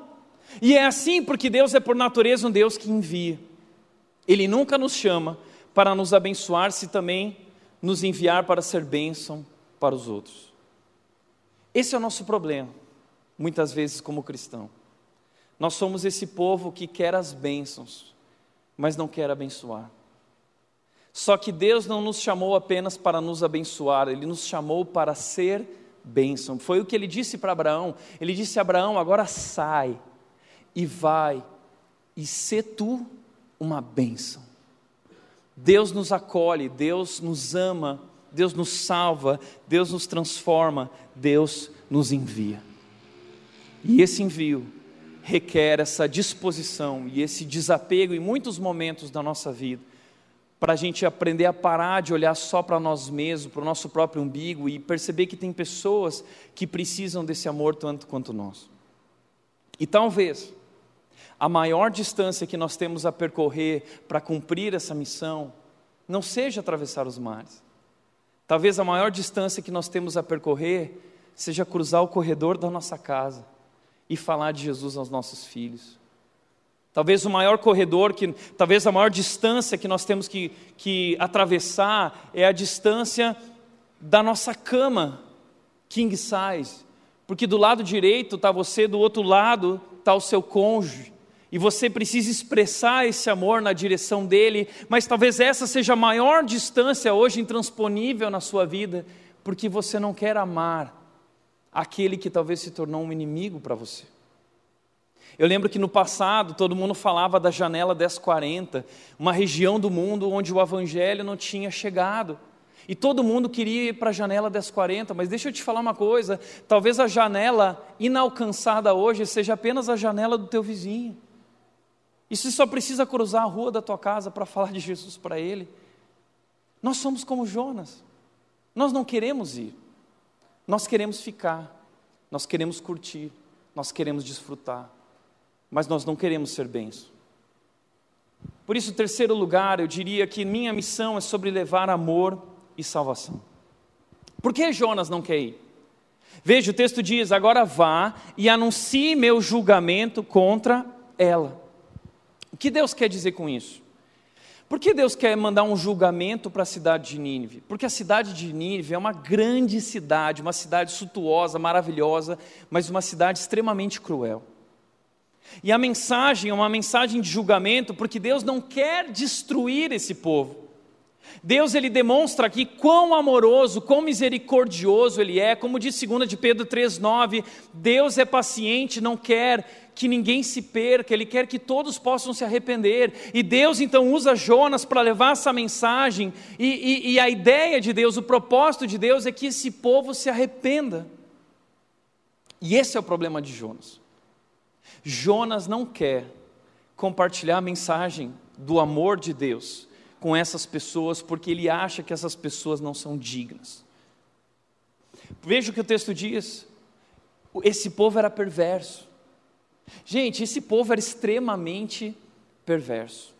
E é assim porque Deus é por natureza um Deus que envia. Ele nunca nos chama para nos abençoar se também nos enviar para ser bênção para os outros. Esse é o nosso problema, muitas vezes como cristão. Nós somos esse povo que quer as bênçãos, mas não quer abençoar. Só que Deus não nos chamou apenas para nos abençoar, Ele nos chamou para ser bênção. Foi o que Ele disse para Abraão. Ele disse Abraão: agora sai e vai e se tu uma bênção. Deus nos acolhe, Deus nos ama, Deus nos salva, Deus nos transforma, Deus nos envia. E esse envio requer essa disposição e esse desapego em muitos momentos da nossa vida, para a gente aprender a parar de olhar só para nós mesmos, para o nosso próprio umbigo e perceber que tem pessoas que precisam desse amor tanto quanto nós. E talvez a maior distância que nós temos a percorrer para cumprir essa missão não seja atravessar os mares. Talvez a maior distância que nós temos a percorrer seja cruzar o corredor da nossa casa e falar de Jesus aos nossos filhos. Talvez o maior corredor, que, talvez a maior distância que nós temos que, que atravessar é a distância da nossa cama, king size. Porque do lado direito está você, do outro lado está o seu cônjuge e você precisa expressar esse amor na direção dele, mas talvez essa seja a maior distância hoje intransponível na sua vida, porque você não quer amar aquele que talvez se tornou um inimigo para você. Eu lembro que no passado todo mundo falava da janela 1040, uma região do mundo onde o evangelho não tinha chegado. E todo mundo queria ir para a janela 1040, mas deixa eu te falar uma coisa: talvez a janela inalcançada hoje seja apenas a janela do teu vizinho. E você só precisa cruzar a rua da tua casa para falar de Jesus para ele. Nós somos como Jonas. Nós não queremos ir. Nós queremos ficar. Nós queremos curtir. Nós queremos desfrutar. Mas nós não queremos ser bens. Por isso, terceiro lugar, eu diria que minha missão é sobre levar amor e salvação. Por que Jonas não quer ir? Veja, o texto diz: agora vá e anuncie meu julgamento contra ela. Que Deus quer dizer com isso? Por que Deus quer mandar um julgamento para a cidade de Nínive? Porque a cidade de Nínive é uma grande cidade, uma cidade suntuosa, maravilhosa, mas uma cidade extremamente cruel. E a mensagem é uma mensagem de julgamento, porque Deus não quer destruir esse povo. Deus ele demonstra aqui quão amoroso, quão misericordioso ele é, como diz 2 de Pedro 3:9, Deus é paciente, não quer que ninguém se perca, ele quer que todos possam se arrepender. E Deus então usa Jonas para levar essa mensagem, e, e, e a ideia de Deus, o propósito de Deus é que esse povo se arrependa. E esse é o problema de Jonas. Jonas não quer compartilhar a mensagem do amor de Deus com essas pessoas porque ele acha que essas pessoas não são dignas. Veja o que o texto diz. Esse povo era perverso. Gente, esse povo era extremamente perverso.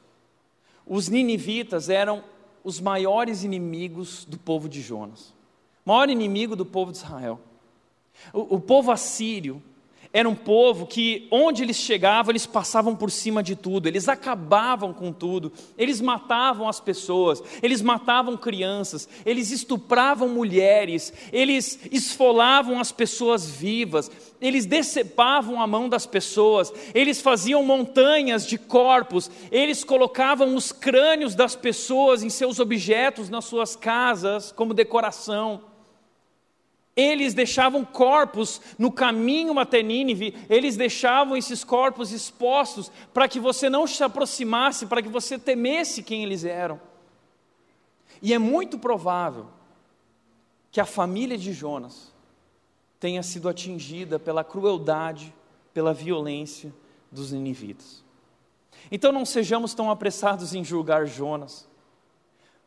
Os ninivitas eram os maiores inimigos do povo de Jonas, maior inimigo do povo de Israel. O, o povo assírio era um povo que, onde eles chegavam, eles passavam por cima de tudo, eles acabavam com tudo, eles matavam as pessoas, eles matavam crianças, eles estupravam mulheres, eles esfolavam as pessoas vivas, eles decepavam a mão das pessoas, eles faziam montanhas de corpos, eles colocavam os crânios das pessoas em seus objetos nas suas casas como decoração. Eles deixavam corpos no caminho até Nínive, eles deixavam esses corpos expostos para que você não se aproximasse, para que você temesse quem eles eram. E é muito provável que a família de Jonas tenha sido atingida pela crueldade, pela violência dos ninivitas. Então não sejamos tão apressados em julgar Jonas,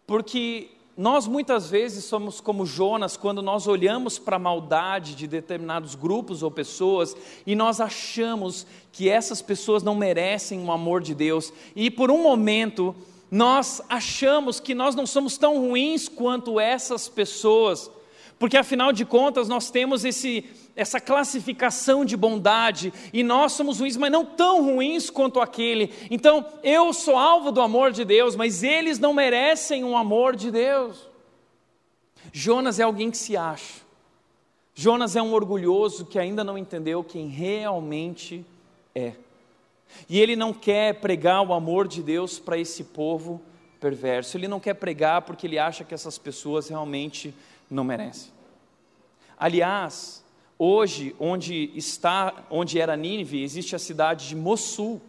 porque nós muitas vezes somos como Jonas quando nós olhamos para a maldade de determinados grupos ou pessoas e nós achamos que essas pessoas não merecem o amor de Deus. E por um momento nós achamos que nós não somos tão ruins quanto essas pessoas, porque afinal de contas nós temos esse, essa classificação de bondade, e nós somos ruins, mas não tão ruins quanto aquele. Então, eu sou alvo do amor de Deus, mas eles não merecem um amor de Deus. Jonas é alguém que se acha. Jonas é um orgulhoso que ainda não entendeu quem realmente é. E ele não quer pregar o amor de Deus para esse povo perverso. Ele não quer pregar porque ele acha que essas pessoas realmente não merecem. Aliás, hoje, onde está, onde era Nínive, existe a cidade de Mossul,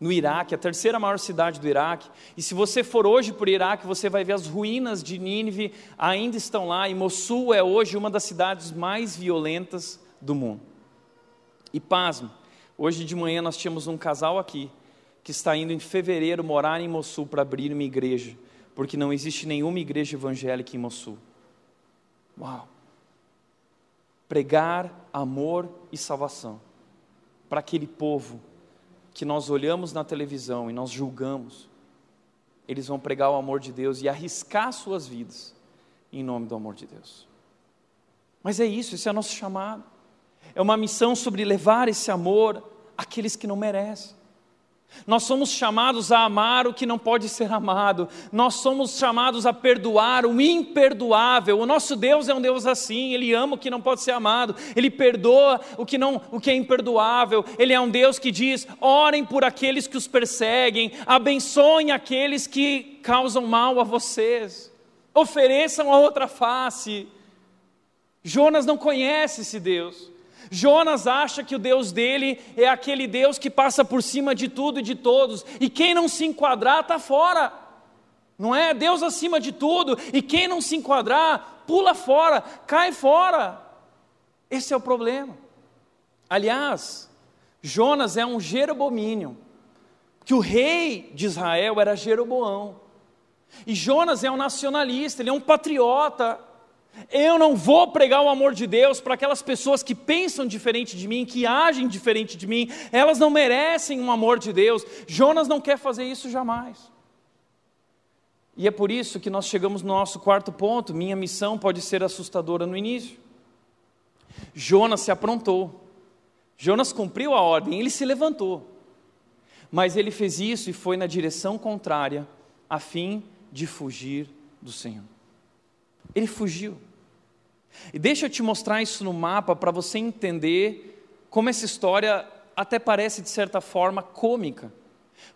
no Iraque, a terceira maior cidade do Iraque. E se você for hoje por Iraque, você vai ver as ruínas de Nínive ainda estão lá. E Mossul é hoje uma das cidades mais violentas do mundo. E pasmo, hoje de manhã nós tínhamos um casal aqui que está indo em fevereiro morar em Mossul para abrir uma igreja, porque não existe nenhuma igreja evangélica em Mossul. Uau! Pregar amor e salvação para aquele povo que nós olhamos na televisão e nós julgamos, eles vão pregar o amor de Deus e arriscar suas vidas em nome do amor de Deus. Mas é isso, esse é o nosso chamado. É uma missão sobre levar esse amor àqueles que não merecem. Nós somos chamados a amar o que não pode ser amado, nós somos chamados a perdoar o imperdoável. O nosso Deus é um Deus assim, ele ama o que não pode ser amado, ele perdoa o que não, o que é imperdoável. Ele é um Deus que diz: "Orem por aqueles que os perseguem, abençoem aqueles que causam mal a vocês, ofereçam a outra face". Jonas não conhece esse Deus. Jonas acha que o Deus dele é aquele Deus que passa por cima de tudo e de todos, e quem não se enquadrar está fora, não é? Deus acima de tudo, e quem não se enquadrar, pula fora, cai fora. Esse é o problema. Aliás, Jonas é um Jerobomínio, que o rei de Israel era Jeroboão, e Jonas é um nacionalista, ele é um patriota, eu não vou pregar o amor de Deus para aquelas pessoas que pensam diferente de mim, que agem diferente de mim, elas não merecem um amor de Deus. Jonas não quer fazer isso jamais. E é por isso que nós chegamos no nosso quarto ponto. Minha missão pode ser assustadora no início. Jonas se aprontou. Jonas cumpriu a ordem, ele se levantou. Mas ele fez isso e foi na direção contrária, a fim de fugir do Senhor. Ele fugiu. E deixa eu te mostrar isso no mapa para você entender como essa história até parece de certa forma cômica.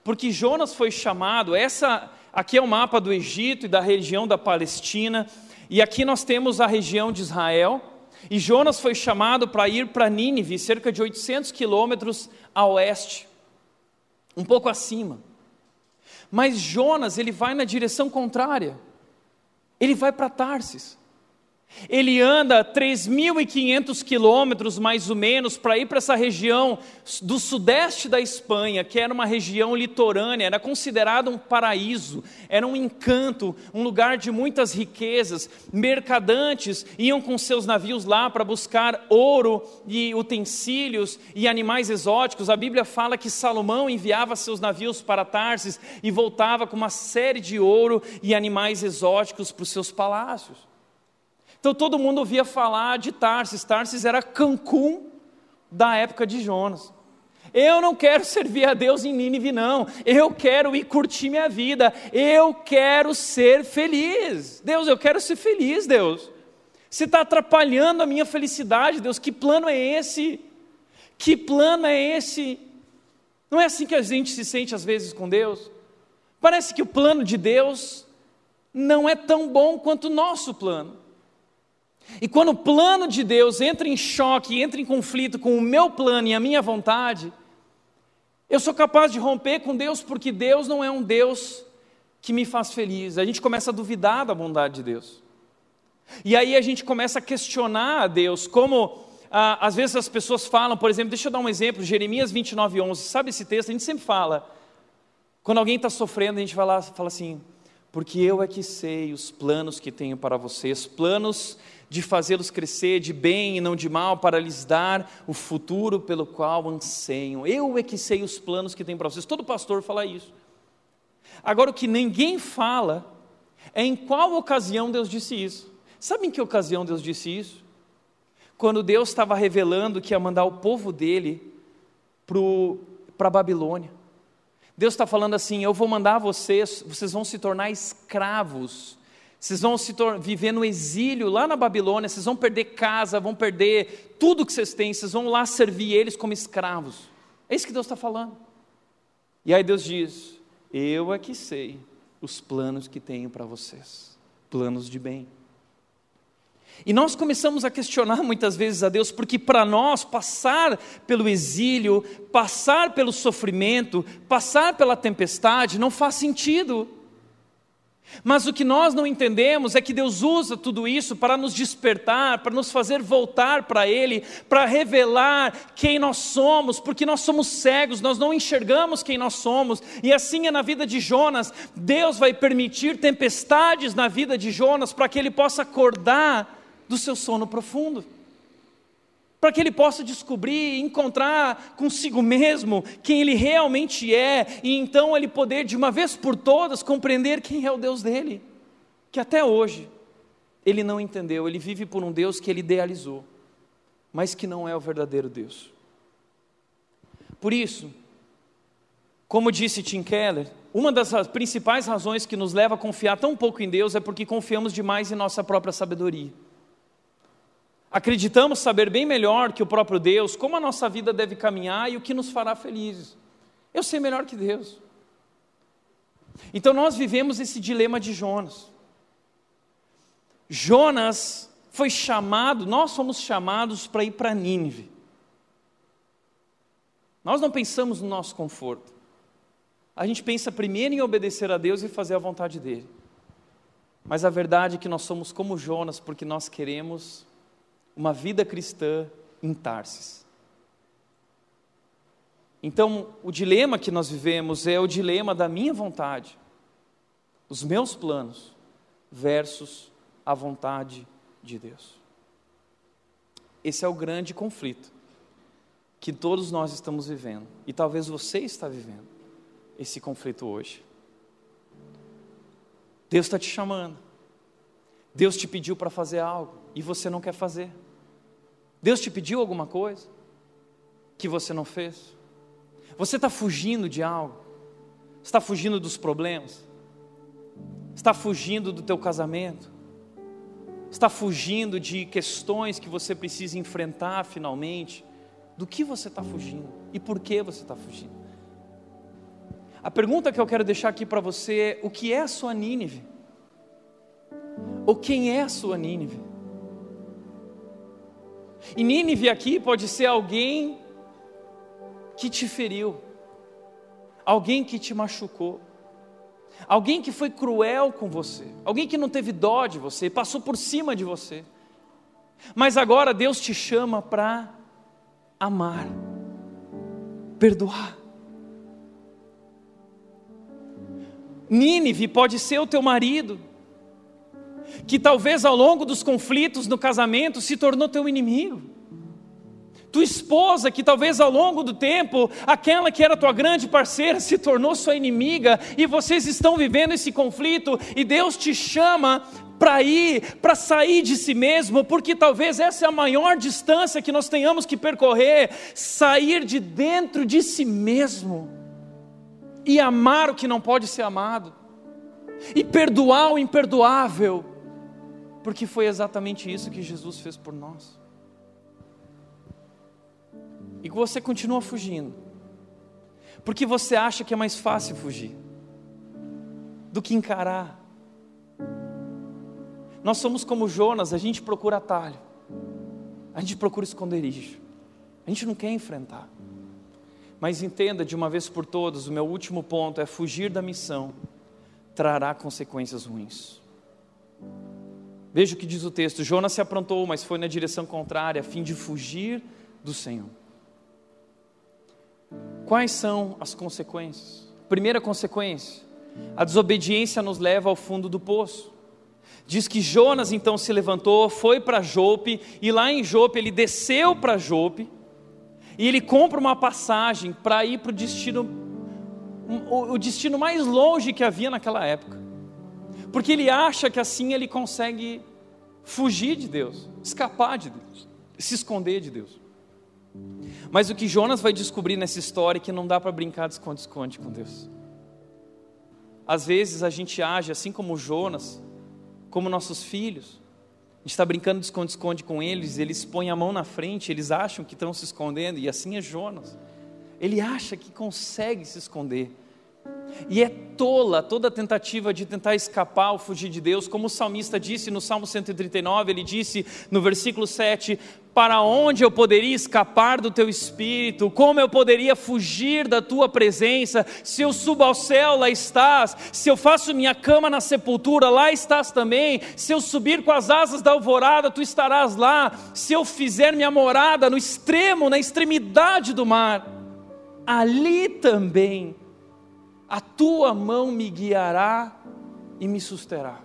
Porque Jonas foi chamado, essa aqui é o mapa do Egito e da região da Palestina, e aqui nós temos a região de Israel, e Jonas foi chamado para ir para Nínive, cerca de 800 quilômetros a oeste, um pouco acima. Mas Jonas, ele vai na direção contrária. Ele vai para Tarsis. Ele anda 3.500 quilômetros, mais ou menos, para ir para essa região do sudeste da Espanha, que era uma região litorânea, era considerado um paraíso, era um encanto, um lugar de muitas riquezas. Mercadantes iam com seus navios lá para buscar ouro e utensílios e animais exóticos. A Bíblia fala que Salomão enviava seus navios para Tarsis e voltava com uma série de ouro e animais exóticos para os seus palácios. Então todo mundo ouvia falar de Tarsis. Tarsis era Cancún da época de Jonas. Eu não quero servir a Deus em Nínive, não. Eu quero ir curtir minha vida. Eu quero ser feliz. Deus, eu quero ser feliz, Deus. Você está atrapalhando a minha felicidade, Deus. Que plano é esse? Que plano é esse? Não é assim que a gente se sente às vezes com Deus? Parece que o plano de Deus não é tão bom quanto o nosso plano. E quando o plano de Deus entra em choque, entra em conflito com o meu plano e a minha vontade, eu sou capaz de romper com Deus porque Deus não é um Deus que me faz feliz. A gente começa a duvidar da bondade de Deus. E aí a gente começa a questionar a Deus, como ah, às vezes as pessoas falam, por exemplo, deixa eu dar um exemplo, Jeremias 29, 11, sabe esse texto? A gente sempre fala, quando alguém está sofrendo, a gente vai lá fala assim, porque eu é que sei os planos que tenho para vocês, planos de fazê-los crescer de bem e não de mal, para lhes dar o futuro pelo qual anseiam. Eu é que sei os planos que tem para vocês. Todo pastor fala isso. Agora, o que ninguém fala é em qual ocasião Deus disse isso. Sabe em que ocasião Deus disse isso? quando Deus estava revelando que ia mandar o povo dele para a Babilônia. Deus está falando assim: eu vou mandar vocês, vocês vão se tornar escravos, vocês vão se viver no exílio lá na Babilônia, vocês vão perder casa, vão perder tudo que vocês têm, vocês vão lá servir eles como escravos. É isso que Deus está falando. E aí Deus diz: Eu é que sei os planos que tenho para vocês planos de bem. E nós começamos a questionar *laughs* muitas vezes a Deus, porque para nós passar pelo exílio, passar pelo sofrimento, passar pela tempestade não faz sentido. Mas o que nós não entendemos é que Deus usa tudo isso para nos despertar, para nos fazer voltar para Ele, para revelar quem nós somos, porque nós somos cegos, nós não enxergamos quem nós somos, e assim é na vida de Jonas. Deus vai permitir tempestades na vida de Jonas para que ele possa acordar do seu sono profundo para que ele possa descobrir, encontrar consigo mesmo quem ele realmente é, e então ele poder, de uma vez por todas, compreender quem é o Deus dele, que até hoje ele não entendeu, ele vive por um Deus que ele idealizou, mas que não é o verdadeiro Deus. Por isso, como disse Tim Keller, uma das principais razões que nos leva a confiar tão pouco em Deus é porque confiamos demais em nossa própria sabedoria. Acreditamos saber bem melhor que o próprio Deus como a nossa vida deve caminhar e o que nos fará felizes. Eu sei melhor que Deus. Então nós vivemos esse dilema de Jonas. Jonas foi chamado, nós fomos chamados para ir para Nínive. Nós não pensamos no nosso conforto. A gente pensa primeiro em obedecer a Deus e fazer a vontade dele. Mas a verdade é que nós somos como Jonas porque nós queremos uma vida cristã em Tarsis. Então, o dilema que nós vivemos é o dilema da minha vontade, os meus planos, versus a vontade de Deus. Esse é o grande conflito que todos nós estamos vivendo, e talvez você está vivendo esse conflito hoje. Deus está te chamando, Deus te pediu para fazer algo e você não quer fazer. Deus te pediu alguma coisa que você não fez? Você está fugindo de algo? Está fugindo dos problemas? Está fugindo do teu casamento? Está fugindo de questões que você precisa enfrentar finalmente? Do que você está fugindo? E por que você está fugindo? A pergunta que eu quero deixar aqui para você é: o que é a sua Nínive? Ou quem é a sua Nínive? E Nínive aqui pode ser alguém que te feriu, alguém que te machucou, alguém que foi cruel com você, alguém que não teve dó de você, passou por cima de você. Mas agora Deus te chama para amar, perdoar. Nínive pode ser o teu marido, que talvez ao longo dos conflitos no casamento se tornou teu inimigo. Tua esposa, que talvez ao longo do tempo, aquela que era tua grande parceira, se tornou sua inimiga, e vocês estão vivendo esse conflito, e Deus te chama para ir, para sair de si mesmo, porque talvez essa é a maior distância que nós tenhamos que percorrer sair de dentro de si mesmo e amar o que não pode ser amado, e perdoar o imperdoável porque foi exatamente isso que Jesus fez por nós. E você continua fugindo, porque você acha que é mais fácil fugir do que encarar. Nós somos como Jonas, a gente procura atalho, a gente procura esconderijo, a gente não quer enfrentar. Mas entenda de uma vez por todas: o meu último ponto é fugir da missão trará consequências ruins. Veja o que diz o texto: Jonas se aprontou, mas foi na direção contrária, a fim de fugir do Senhor. Quais são as consequências? Primeira consequência: a desobediência nos leva ao fundo do poço. Diz que Jonas então se levantou, foi para Jope, e lá em Jope ele desceu para Jope, e ele compra uma passagem para ir para o destino, o destino mais longe que havia naquela época porque ele acha que assim ele consegue fugir de Deus, escapar de Deus. se esconder de Deus. Mas o que Jonas vai descobrir nessa história é que não dá para brincar de esconde-esconde com Deus. Às vezes a gente age assim como Jonas, como nossos filhos. A gente está brincando de esconde-esconde com eles, eles põem a mão na frente, eles acham que estão se escondendo, e assim é Jonas. Ele acha que consegue se esconder. E é tola toda tentativa de tentar escapar ou fugir de Deus, como o salmista disse no Salmo 139, ele disse no versículo 7: Para onde eu poderia escapar do teu espírito? Como eu poderia fugir da tua presença? Se eu subo ao céu, lá estás. Se eu faço minha cama na sepultura, lá estás também. Se eu subir com as asas da alvorada, tu estarás lá. Se eu fizer minha morada no extremo, na extremidade do mar, ali também a tua mão me guiará e me susterá.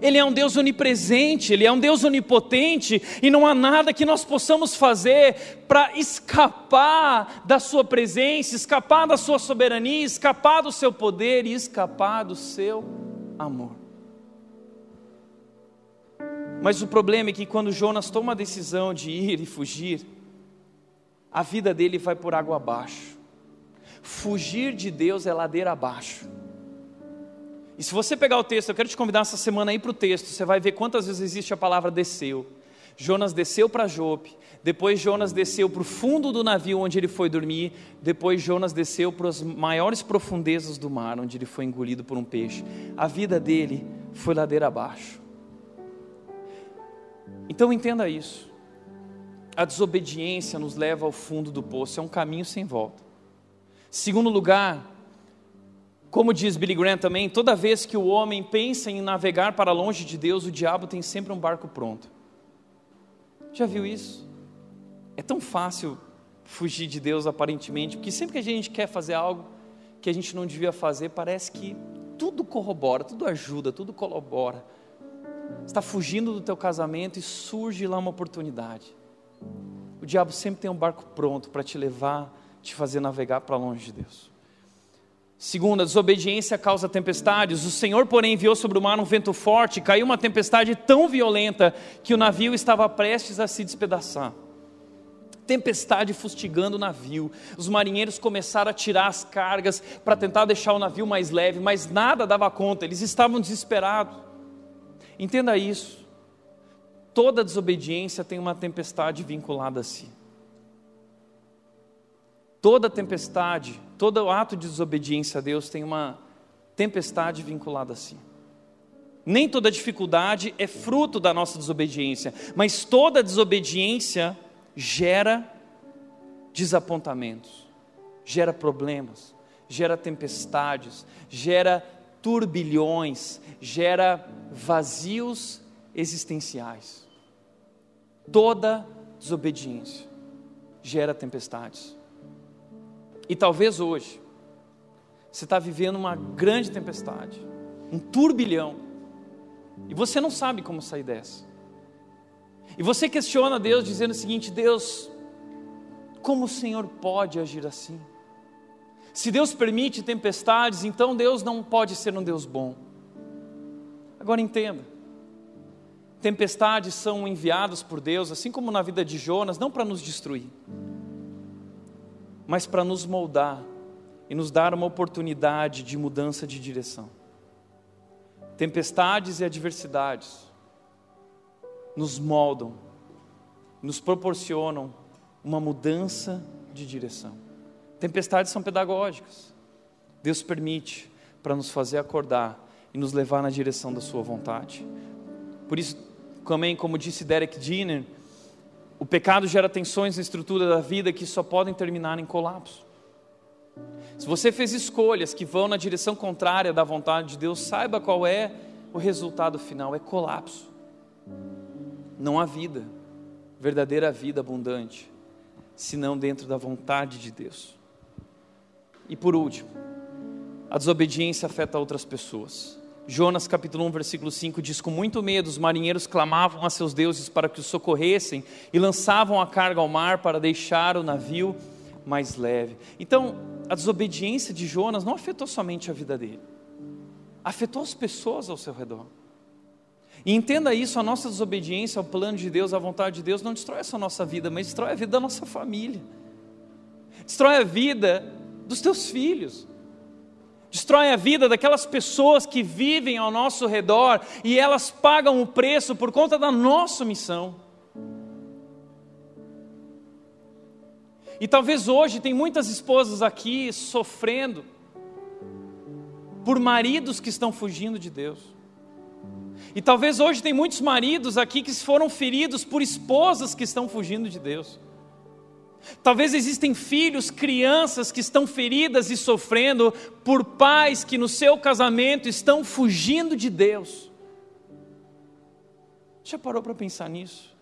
Ele é um Deus onipresente, Ele é um Deus onipotente, e não há nada que nós possamos fazer para escapar da Sua presença, escapar da Sua soberania, escapar do Seu poder e escapar do Seu amor. Mas o problema é que quando Jonas toma a decisão de ir e fugir, a vida dele vai por água abaixo. Fugir de Deus é ladeira abaixo. E se você pegar o texto, eu quero te convidar essa semana aí para o texto, você vai ver quantas vezes existe a palavra desceu. Jonas desceu para Jope, depois Jonas desceu para o fundo do navio onde ele foi dormir, depois Jonas desceu para as maiores profundezas do mar, onde ele foi engolido por um peixe. A vida dele foi ladeira abaixo. Então entenda isso. A desobediência nos leva ao fundo do poço, é um caminho sem volta. Segundo lugar, como diz Billy Graham também, toda vez que o homem pensa em navegar para longe de Deus, o diabo tem sempre um barco pronto. Já viu isso? É tão fácil fugir de Deus aparentemente, porque sempre que a gente quer fazer algo que a gente não devia fazer, parece que tudo corrobora, tudo ajuda, tudo colabora. Está fugindo do teu casamento e surge lá uma oportunidade. O diabo sempre tem um barco pronto para te levar te fazer navegar para longe de Deus. Segunda, desobediência causa tempestades. O Senhor, porém, enviou sobre o mar um vento forte, caiu uma tempestade tão violenta que o navio estava prestes a se despedaçar. Tempestade fustigando o navio. Os marinheiros começaram a tirar as cargas para tentar deixar o navio mais leve, mas nada dava conta, eles estavam desesperados. Entenda isso. Toda desobediência tem uma tempestade vinculada a si. Toda tempestade, todo ato de desobediência a Deus tem uma tempestade vinculada a si. Nem toda dificuldade é fruto da nossa desobediência, mas toda desobediência gera desapontamentos, gera problemas, gera tempestades, gera turbilhões, gera vazios existenciais. Toda desobediência gera tempestades. E talvez hoje você está vivendo uma grande tempestade, um turbilhão, e você não sabe como sair dessa. E você questiona Deus dizendo o seguinte: Deus, como o Senhor pode agir assim? Se Deus permite tempestades, então Deus não pode ser um Deus bom. Agora entenda: tempestades são enviadas por Deus, assim como na vida de Jonas, não para nos destruir mas para nos moldar e nos dar uma oportunidade de mudança de direção. Tempestades e adversidades nos moldam, nos proporcionam uma mudança de direção. Tempestades são pedagógicas. Deus permite para nos fazer acordar e nos levar na direção da Sua vontade. Por isso, também, como disse Derek Jenner, o pecado gera tensões na estrutura da vida que só podem terminar em colapso. Se você fez escolhas que vão na direção contrária da vontade de Deus, saiba qual é o resultado final: é colapso. Não há vida, verdadeira vida abundante, senão dentro da vontade de Deus. E por último, a desobediência afeta outras pessoas. Jonas capítulo 1, versículo 5 diz: Com muito medo, os marinheiros clamavam a seus deuses para que os socorressem e lançavam a carga ao mar para deixar o navio mais leve. Então, a desobediência de Jonas não afetou somente a vida dele, afetou as pessoas ao seu redor. E entenda isso: a nossa desobediência ao plano de Deus, à vontade de Deus, não destrói só a nossa vida, mas destrói a vida da nossa família, destrói a vida dos teus filhos, destrói a vida daquelas pessoas que vivem ao nosso redor e elas pagam o preço por conta da nossa missão. E talvez hoje tem muitas esposas aqui sofrendo por maridos que estão fugindo de Deus. E talvez hoje tem muitos maridos aqui que foram feridos por esposas que estão fugindo de Deus. Talvez existem filhos, crianças que estão feridas e sofrendo por pais que no seu casamento estão fugindo de Deus. Já parou para pensar nisso?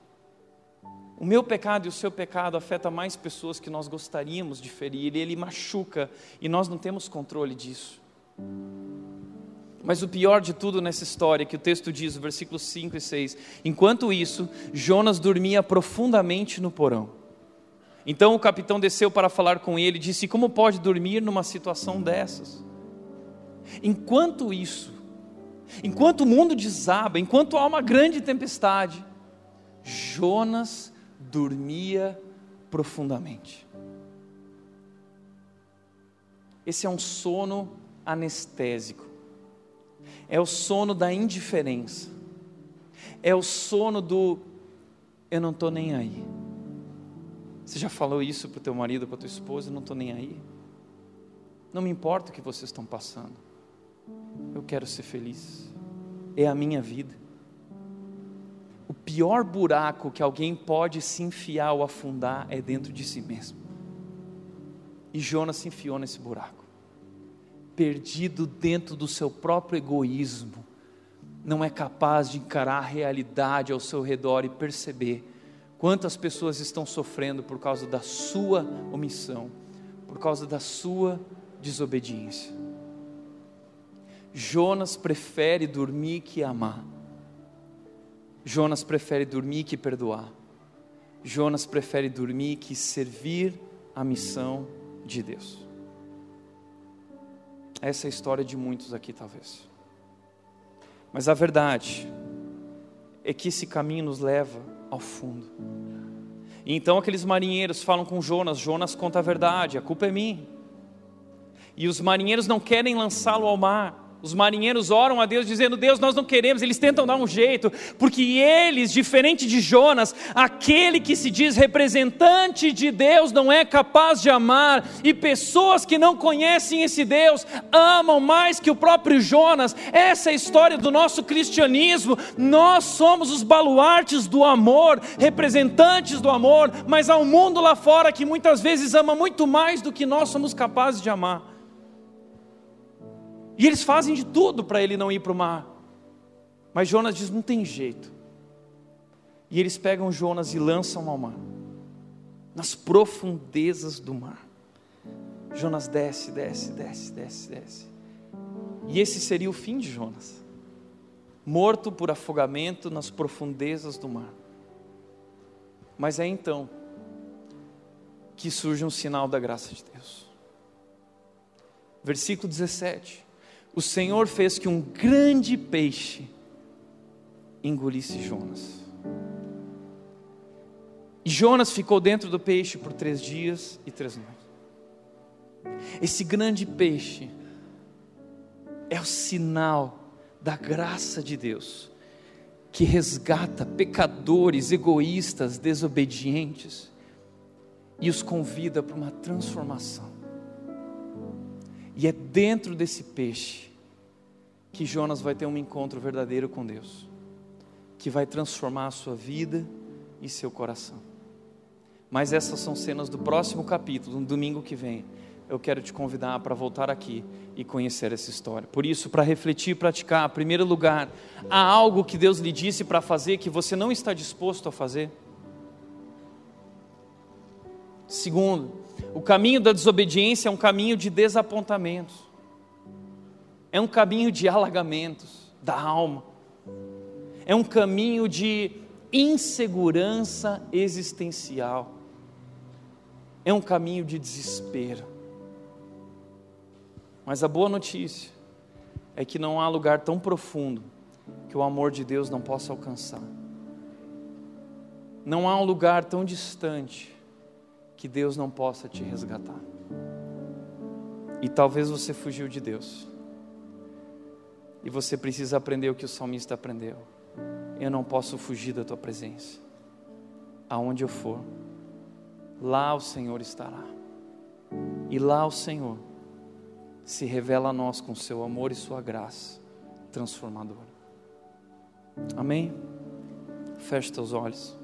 O meu pecado e o seu pecado afeta mais pessoas que nós gostaríamos de ferir, e ele machuca, e nós não temos controle disso. Mas o pior de tudo nessa história, que o texto diz, versículos 5 e 6: Enquanto isso, Jonas dormia profundamente no porão. Então o capitão desceu para falar com ele e disse: Como pode dormir numa situação dessas? Enquanto isso, enquanto o mundo desaba, enquanto há uma grande tempestade, Jonas dormia profundamente. Esse é um sono anestésico, é o sono da indiferença, é o sono do eu não estou nem aí. Você já falou isso para o teu marido, para tua esposa? Eu não estou nem aí. Não me importa o que vocês estão passando. Eu quero ser feliz. É a minha vida. O pior buraco que alguém pode se enfiar ou afundar é dentro de si mesmo. E Jonas se enfiou nesse buraco, perdido dentro do seu próprio egoísmo, não é capaz de encarar a realidade ao seu redor e perceber Quantas pessoas estão sofrendo por causa da sua omissão, por causa da sua desobediência? Jonas prefere dormir que amar. Jonas prefere dormir que perdoar. Jonas prefere dormir que servir a missão de Deus. Essa é a história de muitos aqui, talvez. Mas a verdade é que esse caminho nos leva ao fundo. E então aqueles marinheiros falam com Jonas, Jonas conta a verdade, a culpa é minha. E os marinheiros não querem lançá-lo ao mar. Os marinheiros oram a Deus dizendo: Deus, nós não queremos. Eles tentam dar um jeito, porque eles, diferente de Jonas, aquele que se diz representante de Deus não é capaz de amar, e pessoas que não conhecem esse Deus amam mais que o próprio Jonas. Essa é a história do nosso cristianismo. Nós somos os baluartes do amor, representantes do amor, mas há um mundo lá fora que muitas vezes ama muito mais do que nós somos capazes de amar. E eles fazem de tudo para ele não ir para o mar. Mas Jonas diz: não tem jeito. E eles pegam Jonas e lançam ao mar, nas profundezas do mar. Jonas desce, desce, desce, desce, desce. E esse seria o fim de Jonas, morto por afogamento nas profundezas do mar. Mas é então que surge um sinal da graça de Deus. Versículo 17 o Senhor fez que um grande peixe engolisse Jonas. E Jonas ficou dentro do peixe por três dias e três noites. Esse grande peixe é o sinal da graça de Deus, que resgata pecadores, egoístas, desobedientes e os convida para uma transformação. E é dentro desse peixe que Jonas vai ter um encontro verdadeiro com Deus, que vai transformar a sua vida e seu coração. Mas essas são cenas do próximo capítulo, no domingo que vem. Eu quero te convidar para voltar aqui e conhecer essa história. Por isso, para refletir e praticar, em primeiro lugar, há algo que Deus lhe disse para fazer que você não está disposto a fazer? Segundo, o caminho da desobediência é um caminho de desapontamentos, é um caminho de alagamentos da alma, é um caminho de insegurança existencial, é um caminho de desespero. Mas a boa notícia é que não há lugar tão profundo que o amor de Deus não possa alcançar. Não há um lugar tão distante que Deus não possa te resgatar. E talvez você fugiu de Deus. E você precisa aprender o que o salmista aprendeu. Eu não posso fugir da tua presença. Aonde eu for, lá o Senhor estará. E lá o Senhor se revela a nós com seu amor e sua graça transformadora. Amém? Feche teus olhos.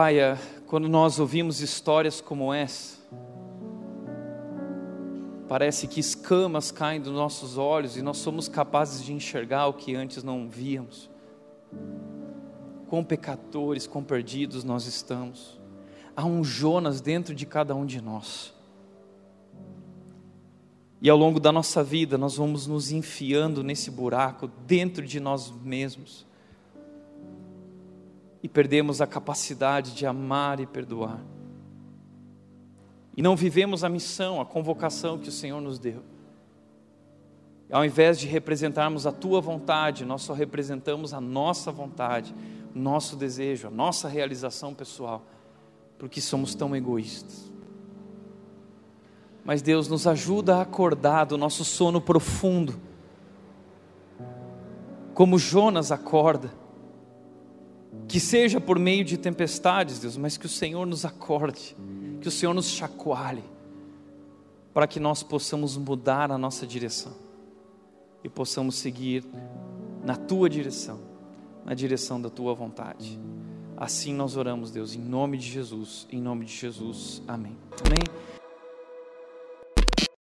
Pai, quando nós ouvimos histórias como essa, parece que escamas caem dos nossos olhos e nós somos capazes de enxergar o que antes não víamos. Quão pecadores, quão perdidos nós estamos. Há um Jonas dentro de cada um de nós. E ao longo da nossa vida, nós vamos nos enfiando nesse buraco dentro de nós mesmos e perdemos a capacidade de amar e perdoar. E não vivemos a missão, a convocação que o Senhor nos deu. Ao invés de representarmos a tua vontade, nós só representamos a nossa vontade, o nosso desejo, a nossa realização pessoal, porque somos tão egoístas. Mas Deus nos ajuda a acordar do nosso sono profundo, como Jonas acorda que seja por meio de tempestades, Deus, mas que o Senhor nos acorde, que o Senhor nos chacoalhe, para que nós possamos mudar a nossa direção e possamos seguir na tua direção, na direção da tua vontade. Assim nós oramos, Deus, em nome de Jesus, em nome de Jesus. Amém. Amém.